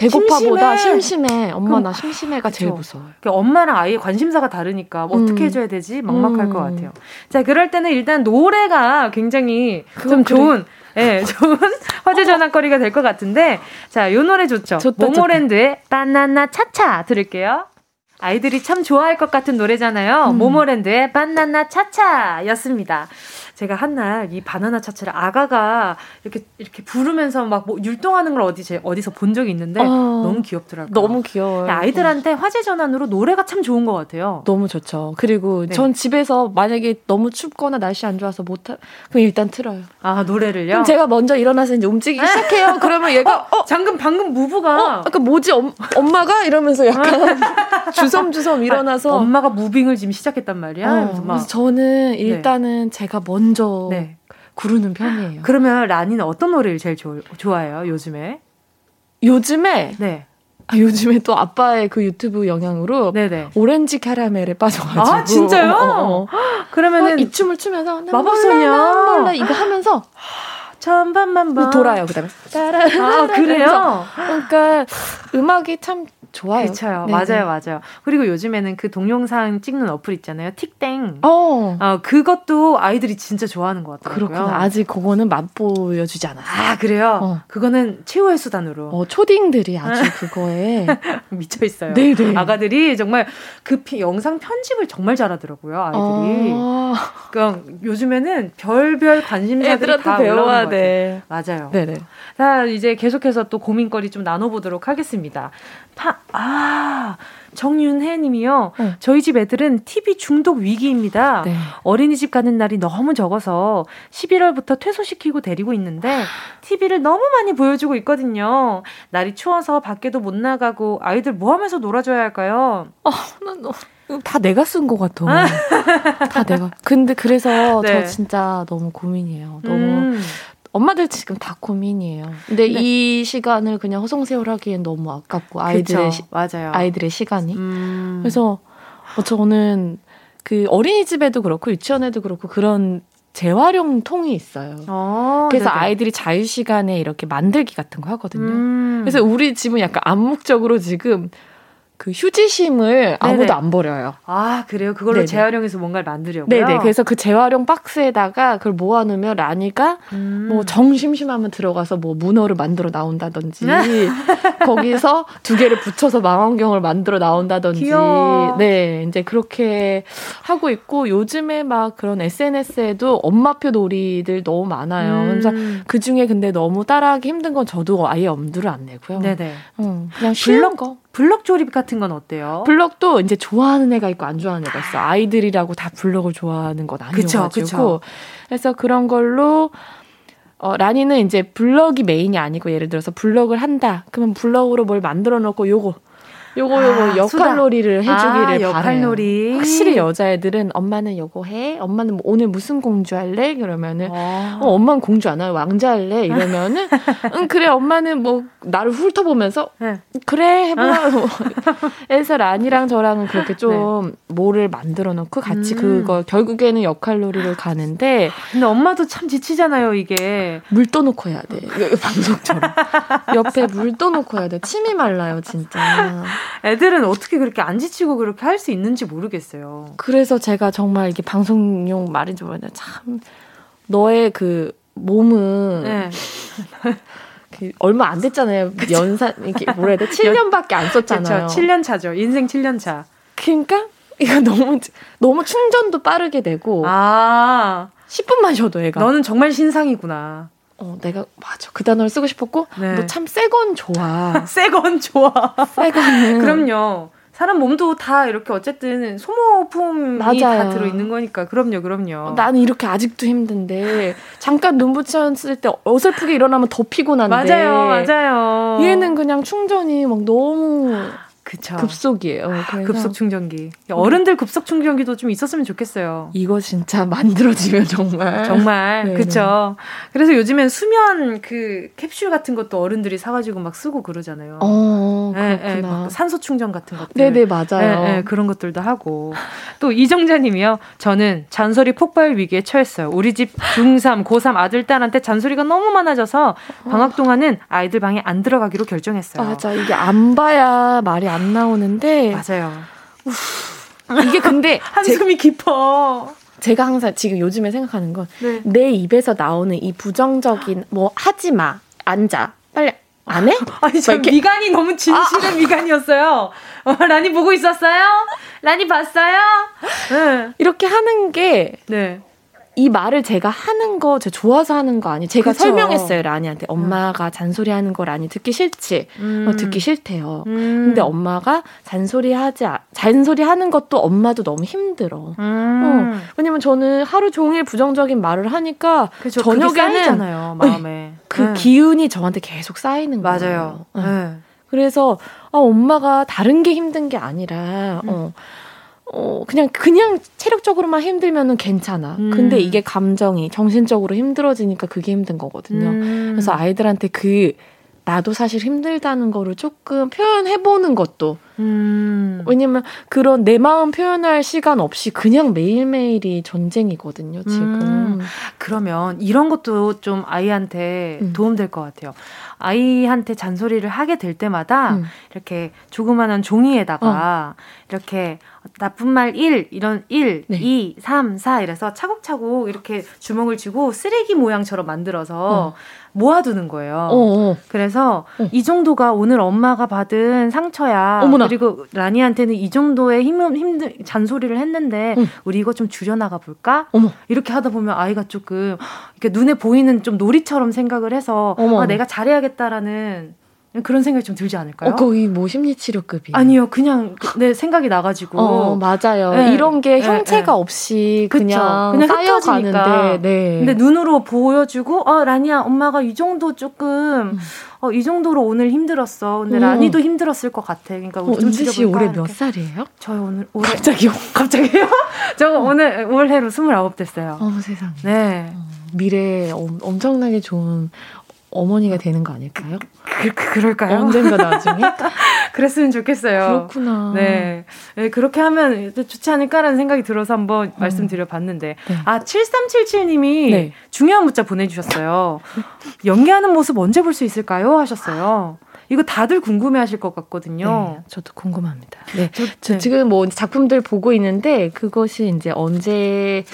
배고파보다 심심해. 심심해. 엄마 나 심심해가 그쵸. 제일 무서워요. 그러니까 엄마랑 아이의 관심사가 다르니까 뭐 음. 어떻게 해줘야 되지? 막막할 음. 것 같아요. 자, 그럴 때는 일단 노래가 굉장히 좀 좋은 예, 네, [LAUGHS] 좋은 화제 전환거리가 될 것 같은데, 자, 요 노래 좋죠. 좋다, 모모랜드의 좋다. 바나나 차차 들을게요. 아이들이 참 좋아할 것 같은 노래잖아요. 음. 모모랜드의 바나나 차차였습니다. 제가 한 날 이 바나나 차차를 아가가 이렇게 이렇게 부르면서 막 뭐 율동하는 걸 어디 제 어디서 본 적이 있는데 어, 너무 귀엽더라고요. 너무 귀여워요. 아이들한테 화제 전환으로 노래가 참 좋은 것 같아요. 너무 좋죠. 그리고 네. 전 집에서 만약에 너무 춥거나 날씨 안 좋아서 못 하, 그럼 일단 틀어요. 아 노래를요? 그럼 제가 먼저 일어나서 이제 움직이기 시작해요. 그러면 얘가 [LAUGHS] 어, 어, 방금 방금 무브가 어, 아까 뭐지 엄, 엄마가 이러면서 약간 [LAUGHS] 주섬주섬 일어나서 아니, 엄마가 무빙을 지금 시작했단 말이야. 어, 그래서 저는 네. 일단은 네. 제가 먼저 먼저 네. 구르는 편이에요. 그러면 라니는 어떤 노래를 제일 조, 좋아해요? 요즘에? 요즘에 네. 아, 요즘에 또 아빠의 그 유튜브 영향으로 네네. 오렌지 캐러멜에 빠져가지고 아 진짜요? 어, 어. 어. 그러면은 이 춤을 추면서 마법소녀 몰라 이거 하면서 천반만 번 돌아요 그다음에 따라 아 그래요? 그러니까 음악이 참 좋아요. 그렇죠. 맞아요, 맞아요. 그리고 요즘에는 그 동영상 찍는 어플 있잖아요. 틱땡. 어. 어 그것도 아이들이 진짜 좋아하는 것 같아요. 그렇구나. 아직 그거는 맛보여주지 않았어요. 아, 그래요? 어. 그거는 최후의 수단으로. 어, 초딩들이 [LAUGHS] 아주 그거에 [LAUGHS] 미쳐 있어요. 네네. 아가들이 정말 그 피, 영상 편집을 정말 잘하더라고요. 아이들이. 어. 그러니까 요즘에는 별별 관심사들이 다 배워야 돼. 맞아요. 네네. 자, 이제 계속해서 또 고민거리 좀 나눠보도록 하겠습니다. 파, 아, 정윤혜 님이요. 네. 저희 집 애들은 TV 중독 위기입니다. 네. 어린이집 가는 날이 너무 적어서 11월부터 퇴소시키고 데리고 있는데 TV를 너무 많이 보여주고 있거든요. 날이 추워서 밖에도 못 나가고 아이들 뭐 하면서 놀아줘야 할까요? 아, 난 너... 다 내가 쓴 것 같아. 다 내가. 근데 그래서 [LAUGHS] 네. 저 진짜 너무 고민이에요. 너무 음. 엄마들 지금 다 고민이에요. 근데 네. 이 시간을 그냥 허송세월하기엔 너무 아깝고 아이들의 시, 맞아요. 아이들의 시간이. 음. 그래서 어, 저는 그 어린이집에도 그렇고 유치원에도 그렇고 그런 재활용 통이 있어요. 어, 그래서 네네. 아이들이 자유 시간에 이렇게 만들기 같은 거 하거든요. 음. 그래서 우리 집은 약간 암묵적으로 지금 그 휴지심을 아무도 네네. 안 버려요. 아, 그래요? 그걸로 네네. 재활용해서 뭔가를 만들려고요? 네네. 그래서 그 재활용 박스에다가 그걸 모아놓으면 라니가 음. 뭐 정심심하면 들어가서 뭐 문어를 만들어 나온다든지 [LAUGHS] 거기서 두 개를 붙여서 망원경을 만들어 나온다든지 귀여워. 네, 이제 그렇게 하고 있고 요즘에 막 그런 SNS에도 엄마표 놀이들 너무 많아요. 음. 그래서 그 중에 근데 너무 따라하기 힘든 건 저도 아예 엄두를 안 내고요. 네네. 음, 그냥 쉬운 거. 블럭 조립 같은 건 어때요? 블럭도 이제 좋아하는 애가 있고 안 좋아하는 애가 있어. 아이들이라고 다 블럭을 좋아하는 건 아니어가지고. 그쵸, 그쵸. 그래서 그런 걸로 어, 라니는 이제 블럭이 메인이 아니고 예를 들어서 블럭을 한다. 그러면 블럭으로 뭘 만들어 놓고 요거 요거 요거 아, 역할놀이를 해주기를 아, 역할놀이. 확실히 여자애들은 엄마는 요거 해. 엄마는 뭐 오늘 무슨 공주 할래? 그러면은 어, 어 엄마는 공주 안 해. 왕자 할래? 이러면은 [LAUGHS] 응 그래 엄마는 뭐 나를 훑어보면서 네. 그래 해봐. [LAUGHS] 그래서 라니랑 저랑은 그렇게 좀 네. 뭐를 만들어 놓고 같이 음. 그거 결국에는 역할놀이를 가는데 근데 엄마도 참 지치잖아요 이게 물 떠놓고 해야 돼. [LAUGHS] 방송처럼 옆에 물 떠놓고 해야 돼. 침이 말라요 진짜. 애들은 어떻게 그렇게 안 지치고 그렇게 할 수 있는지 모르겠어요. 그래서 제가 정말 이게 방송용 말인지 모르겠는데 참 너의 그 몸은 네. [LAUGHS] 그 얼마 안 됐잖아요. 그쵸? 연산 이렇게 뭐라 해야 돼? 7년밖에 안 썼잖아요. 그쵸? 7년 차죠. 인생 7년 차. 그러니까 이거 너무 너무 충전도 빠르게 되고 아 10분만 쉬어도 애가 너는 정말 신상이구나. 어, 내가 맞아 그 단어를 쓰고 싶었고 네. 너참 새 건 좋아. [LAUGHS] 새 건 좋아. 새 거는 [LAUGHS] 그럼요. 사람 몸도 다 이렇게 어쨌든 소모품이 맞아요. 다 들어 있는 거니까 그럼요, 그럼요. 나는 이렇게 아직도 힘든데 잠깐 눈 붙였을 때 어설프게 일어나면 더 피곤한데. 맞아요, 맞아요. 얘는 그냥 충전이 막 너무 그쵸. 급속이에요. 아, 급속 충전기. 어른들 급속 충전기도 좀 있었으면 좋겠어요. 이거 진짜 [LAUGHS] 만들어지면 정말. 정말. 네네. 그쵸. 그래서 요즘엔 수면 그 캡슐 같은 것도 어른들이 사가지고 막 쓰고 그러잖아요. 어, 네, 네, 막 산소 충전 같은 것들. 네네, 맞아요. 네, 그런 것들도 하고. 또 이정자님이요. 저는 잔소리 폭발 위기에 처했어요. 우리 집 중3, 고3 아들, 딸한테 잔소리가 너무 많아져서 방학 동안은 아이들 방에 안 들어가기로 결정했어요. 맞아. 이게 안 봐야 말이 안안 나오는데 맞아요. 이게 근데 [LAUGHS] 한숨이 제, 깊어. 제가 항상 지금 요즘에 생각하는 건내 네. 입에서 나오는 이 부정적인 [GASPS] 뭐 하지 마 앉아 빨리 안 해? [LAUGHS] 아니 저 이렇게... 미간이 너무 진실한 아. 미간이었어요. 어, 라니 보고 있었어요? 라니 봤어요? 네. [GASPS] 이렇게 하는 게 네. 이 말을 제가 하는 거, 제가 좋아서 하는 거 아니. 제가 그쵸. 설명했어요, 라니한테. 엄마가 음. 잔소리 하는 거 라니 듣기 싫지. 음. 어, 듣기 싫대요. 음. 근데 엄마가 잔소리 하지, 잔소리 하는 것도 엄마도 너무 힘들어. 음. 어, 왜냐면 저는 하루 종일 부정적인 말을 하니까 그쵸, 저녁에는 마음에. 그 네. 기운이 저한테 계속 쌓이는 거예요. 맞아요. 네. 그래서 아, 엄마가 다른 게 힘든 게 아니라 어. 어, 그냥, 그냥 체력적으로만 힘들면은 괜찮아. 음. 근데 이게 감정이 정신적으로 힘들어지니까 그게 힘든 거거든요. 음. 그래서 아이들한테 그, 나도 사실 힘들다는 거를 조금 표현해보는 것도. 음. 왜냐면 그런 내 마음 표현할 시간 없이 그냥 매일매일이 전쟁이거든요, 지금. 음. 그러면 이런 것도 좀 아이한테 음. 도움될 것 같아요. 아이한테 잔소리를 하게 될 때마다 음. 이렇게 조그마한 종이에다가 어. 이렇게 나쁜 말 1, 이런 1, 네. 2, 3, 4 이래서 차곡차곡 이렇게 주먹을 쥐고 쓰레기 모양처럼 만들어서 어. 모아두는 거예요. 어어. 어. 그래서 어. 이 정도가 오늘 엄마가 받은 상처야. 어머나. 그리고 라니한테는 이 정도의 힘, 힘들, 잔소리를 했는데 응. 우리 이거 좀 줄여나가 볼까? 어머. 이렇게 하다 보면 아이가 조금 이렇게 눈에 보이는 좀 놀이처럼 생각을 해서 아, 내가 잘해야겠다라는 그런 생각이 좀 들지 않을까요? 어, 거의 뭐 심리치료급이 아니요, 그냥 그, 내 생각이 나가지고. 어, 맞아요. 네. 이런 게 네, 형체가 네. 없이 그냥, 그냥 쌓여가는데. 네. 근데 눈으로 보여주고, 어, 라니야, 엄마가 이 정도 조금, 음. 어, 이 정도로 오늘 힘들었어. 근데 음. 라니도 힘들었을 것 같아. 그러니까 어, 은지 씨 올해 몇 살이에요? [LAUGHS] 저 오늘 올해 갑자기요? 갑자기요? 저 어. 오늘 올해로 29 됐어요. 어, 세상에. 네. 어, 미래에 엄청나게 좋은 어머니가 되는 거 아닐까요? 그, 그 그 럴까요? 언젠가 나중에? [LAUGHS] 그랬으면 좋겠어요. 그렇구나. 네. 네. 그렇게 하면 좋지 않을까라는 생각이 들어서 한번 음. 말씀드려 봤는데. 네. 아, 7377님이 네. 중요한 문자 보내주셨어요. 연기하는 모습 언제 볼 수 있을까요? 하셨어요. 이거 다들 궁금해 하실 것 같거든요. 네, 저도 궁금합니다. 네. 저, 저 지금 뭐 작품들 보고 있는데 그것이 이제 언제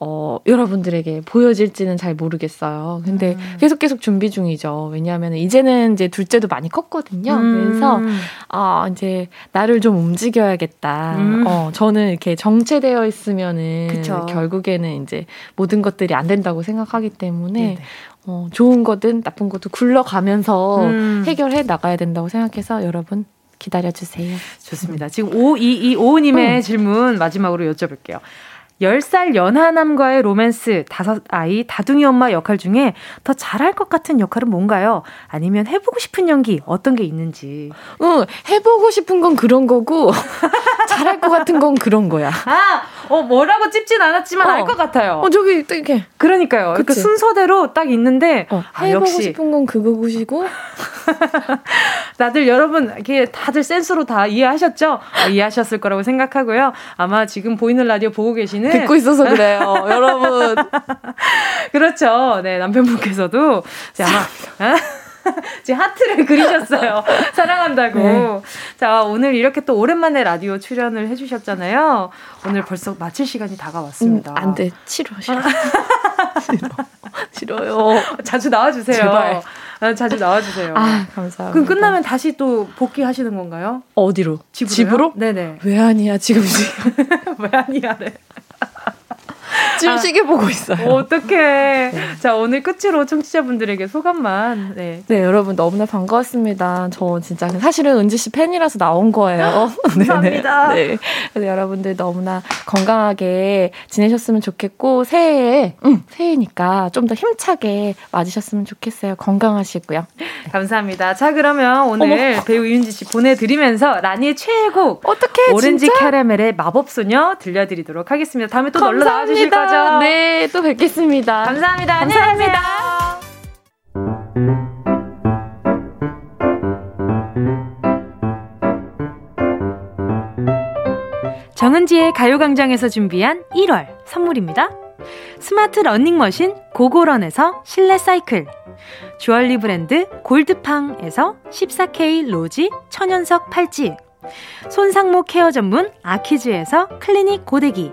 어, 여러분들에게 보여질지는 잘 모르겠어요. 근데 음. 계속 계속 준비 중이죠. 왜냐하면 이제는 이제 둘째도 많이 컸거든요. 음. 그래서 아 이제 나를 좀 움직여야겠다. 음. 어, 저는 이렇게 정체되어 있으면은 그쵸. 결국에는 이제 모든 것들이 안 된다고 생각하기 때문에 네네. 어, 좋은 거든 나쁜 것도 굴러가면서 음. 해결해 나가야 된다고 생각해서 여러분 기다려주세요. 좋습니다. 지금 5225님의 음. 질문 마지막으로 여쭤볼게요. 10살 연하남과의 로맨스, 다섯 아이, 다둥이 엄마 역할 중에 더 잘할 것 같은 역할은 뭔가요? 아니면 해보고 싶은 연기 어떤 게 있는지. 응, 해보고 싶은 건 그런 거고, [LAUGHS] 잘할 것 같은 건 그런 거야. 아, 어, 뭐라고 찝진 않았지만 어. 알것 같아요. 어, 저기, 또 이렇게. 그러니까요. 그 순서대로 딱 있는데, 어, 아, 해보고 역시. 싶은 건 그거고시고. [LAUGHS] 다들 여러분, 이게 다들 센스로 다 이해하셨죠? 어, 이해하셨을 거라고 생각하고요. 아마 지금 보이는 라디오 보고 계시는 듣고 있어서 그래요, [LAUGHS] 여러분. 그렇죠. 네, 남편분께서도 아마 [LAUGHS] 지금 하트를 그리셨어요. [LAUGHS] 사랑한다고. 네. 자, 오늘 이렇게 또 오랜만에 라디오 출연을 해주셨잖아요. 오늘 벌써 마칠 시간이 다가왔습니다. 음, 안 돼. 싫어, 싫어. 싫어. 싫어요. 자주 나와주세요. 제발. 아, 자주 나와주세요. 아, 감사합니다. 그럼 끝나면 다시 또 복귀하시는 건가요? 어디로? 집으로요? 집으로? 네네. 왜 아니야, 지금 지금. 왜 아니야래. 지금 아, 시계 보고 있어요. 어떡해. 네. 자, 오늘 끝으로 청취자분들에게 소감만. 네. 네, 여러분 너무나 반가웠습니다. 저 진짜 사실은 은지 씨 팬이라서 나온 거예요. [LAUGHS] 감사합니다. 네, 네. 그래서 여러분들 너무나 건강하게 지내셨으면 좋겠고, 새해에, 응, 새해니까 좀 더 힘차게 맞으셨으면 좋겠어요. 건강하시고요. 네. 감사합니다. 자, 그러면 오늘 어머. 배우 윤지 씨 보내드리면서 라니의 최애곡. 어떻게 오렌지 진짜? 캐러멜의 마법소녀 들려드리도록 하겠습니다. 다음에 또 놀러 나와주실 거죠? 네, 또 뵙겠습니다. 감사합니다. 감사합니다. 정은지의 가요광장에서 준비한 1월 선물입니다. 스마트 러닝머신 고고런에서 실내 사이클 주얼리 브랜드 골드팡에서 14K 로지 천연석 팔찌 손상모 care 전문 아키즈에서 클리닉 고데기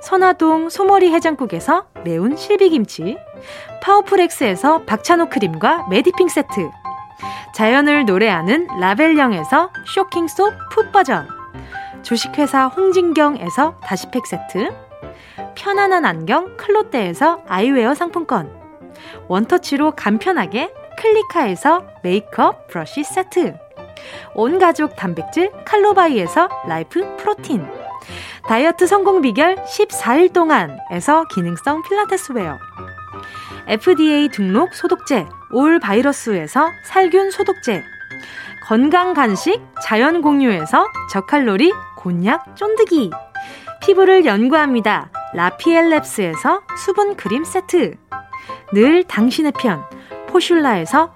선화동 소머리 해장국에서 매운 실비김치 파워풀엑스에서 박찬호 크림과 메디핑 세트 자연을 노래하는 라벨령에서 쇼킹소 풋버전 주식회사 홍진경에서 다시팩 세트 편안한 안경 클로떼에서 아이웨어 상품권 one touch로 간편하게 클리카에서 메이크업 브러쉬 세트 온가족 단백질 칼로바이에서 라이프 프로틴 다이어트 성공 비결 14일 동안에서 기능성 필라테스 웨어. FDA 등록 소독제 올 바이러스에서 살균 소독제. 건강 간식 자연 공유에서 저칼로리 곤약 쫀득이. 피부를 연구합니다. 라피엘랩스에서 수분 크림 세트. 늘 당신의 편 포슐라에서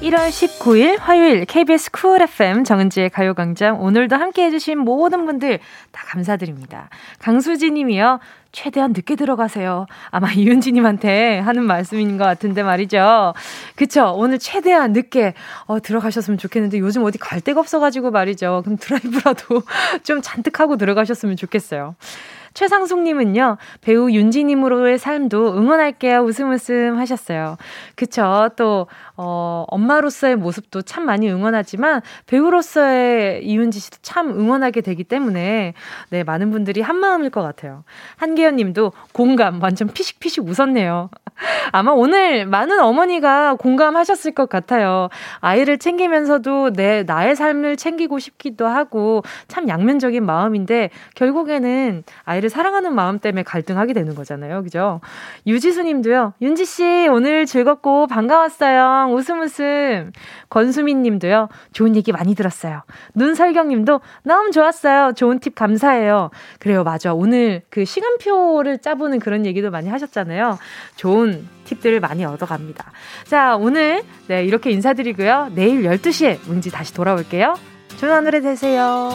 1월 19일 화요일 KBS Cool FM 정은지의 가요광장 오늘도 함께 해주신 모든 분들 다 감사드립니다. 강수지 님이요. 최대한 늦게 들어가세요. 아마 이윤지님한테 하는 말씀인 것 같은데 말이죠. 그쵸? 오늘 최대한 늦게 어, 들어가셨으면 좋겠는데 요즘 어디 갈 데가 없어가지고 말이죠. 그럼 드라이브라도 [LAUGHS] 좀 잔뜩 하고 들어가셨으면 좋겠어요. 최상숙님은요, 배우 윤지님으로의 삶도 응원할게요. 웃음 웃음 하셨어요. 그쵸. 또, 어, 엄마로서의 모습도 참 많이 응원하지만 배우로서의 이윤지 씨도 참 응원하게 되기 때문에 네, 많은 분들이 한마음일 것 같아요. 한계연 님도 공감 완전 피식피식 웃었네요. [LAUGHS] 아마 오늘 많은 어머니가 공감하셨을 것 같아요. 아이를 챙기면서도 내, 나의 삶을 챙기고 싶기도 하고 참 양면적인 마음인데 결국에는 아이를 사랑하는 마음 때문에 갈등하게 되는 거잖아요. 그죠? 유지수 님도요. 윤지 씨 오늘 즐겁고 반가웠어요. 웃음 웃음. 권수민 님도요. 좋은 얘기 많이 들었어요. 눈설경 님도 너무 좋았어요. 좋은 팁 감사해요. 그래요. 맞아. 오늘 그 시간표를 짜보는 그런 얘기도 많이 하셨잖아요. 좋은 팁들을 많이 얻어갑니다. 자, 오늘 네, 이렇게 인사드리고요. 내일 12시에 운지 다시 돌아올게요. 좋은 하늘에 되세요.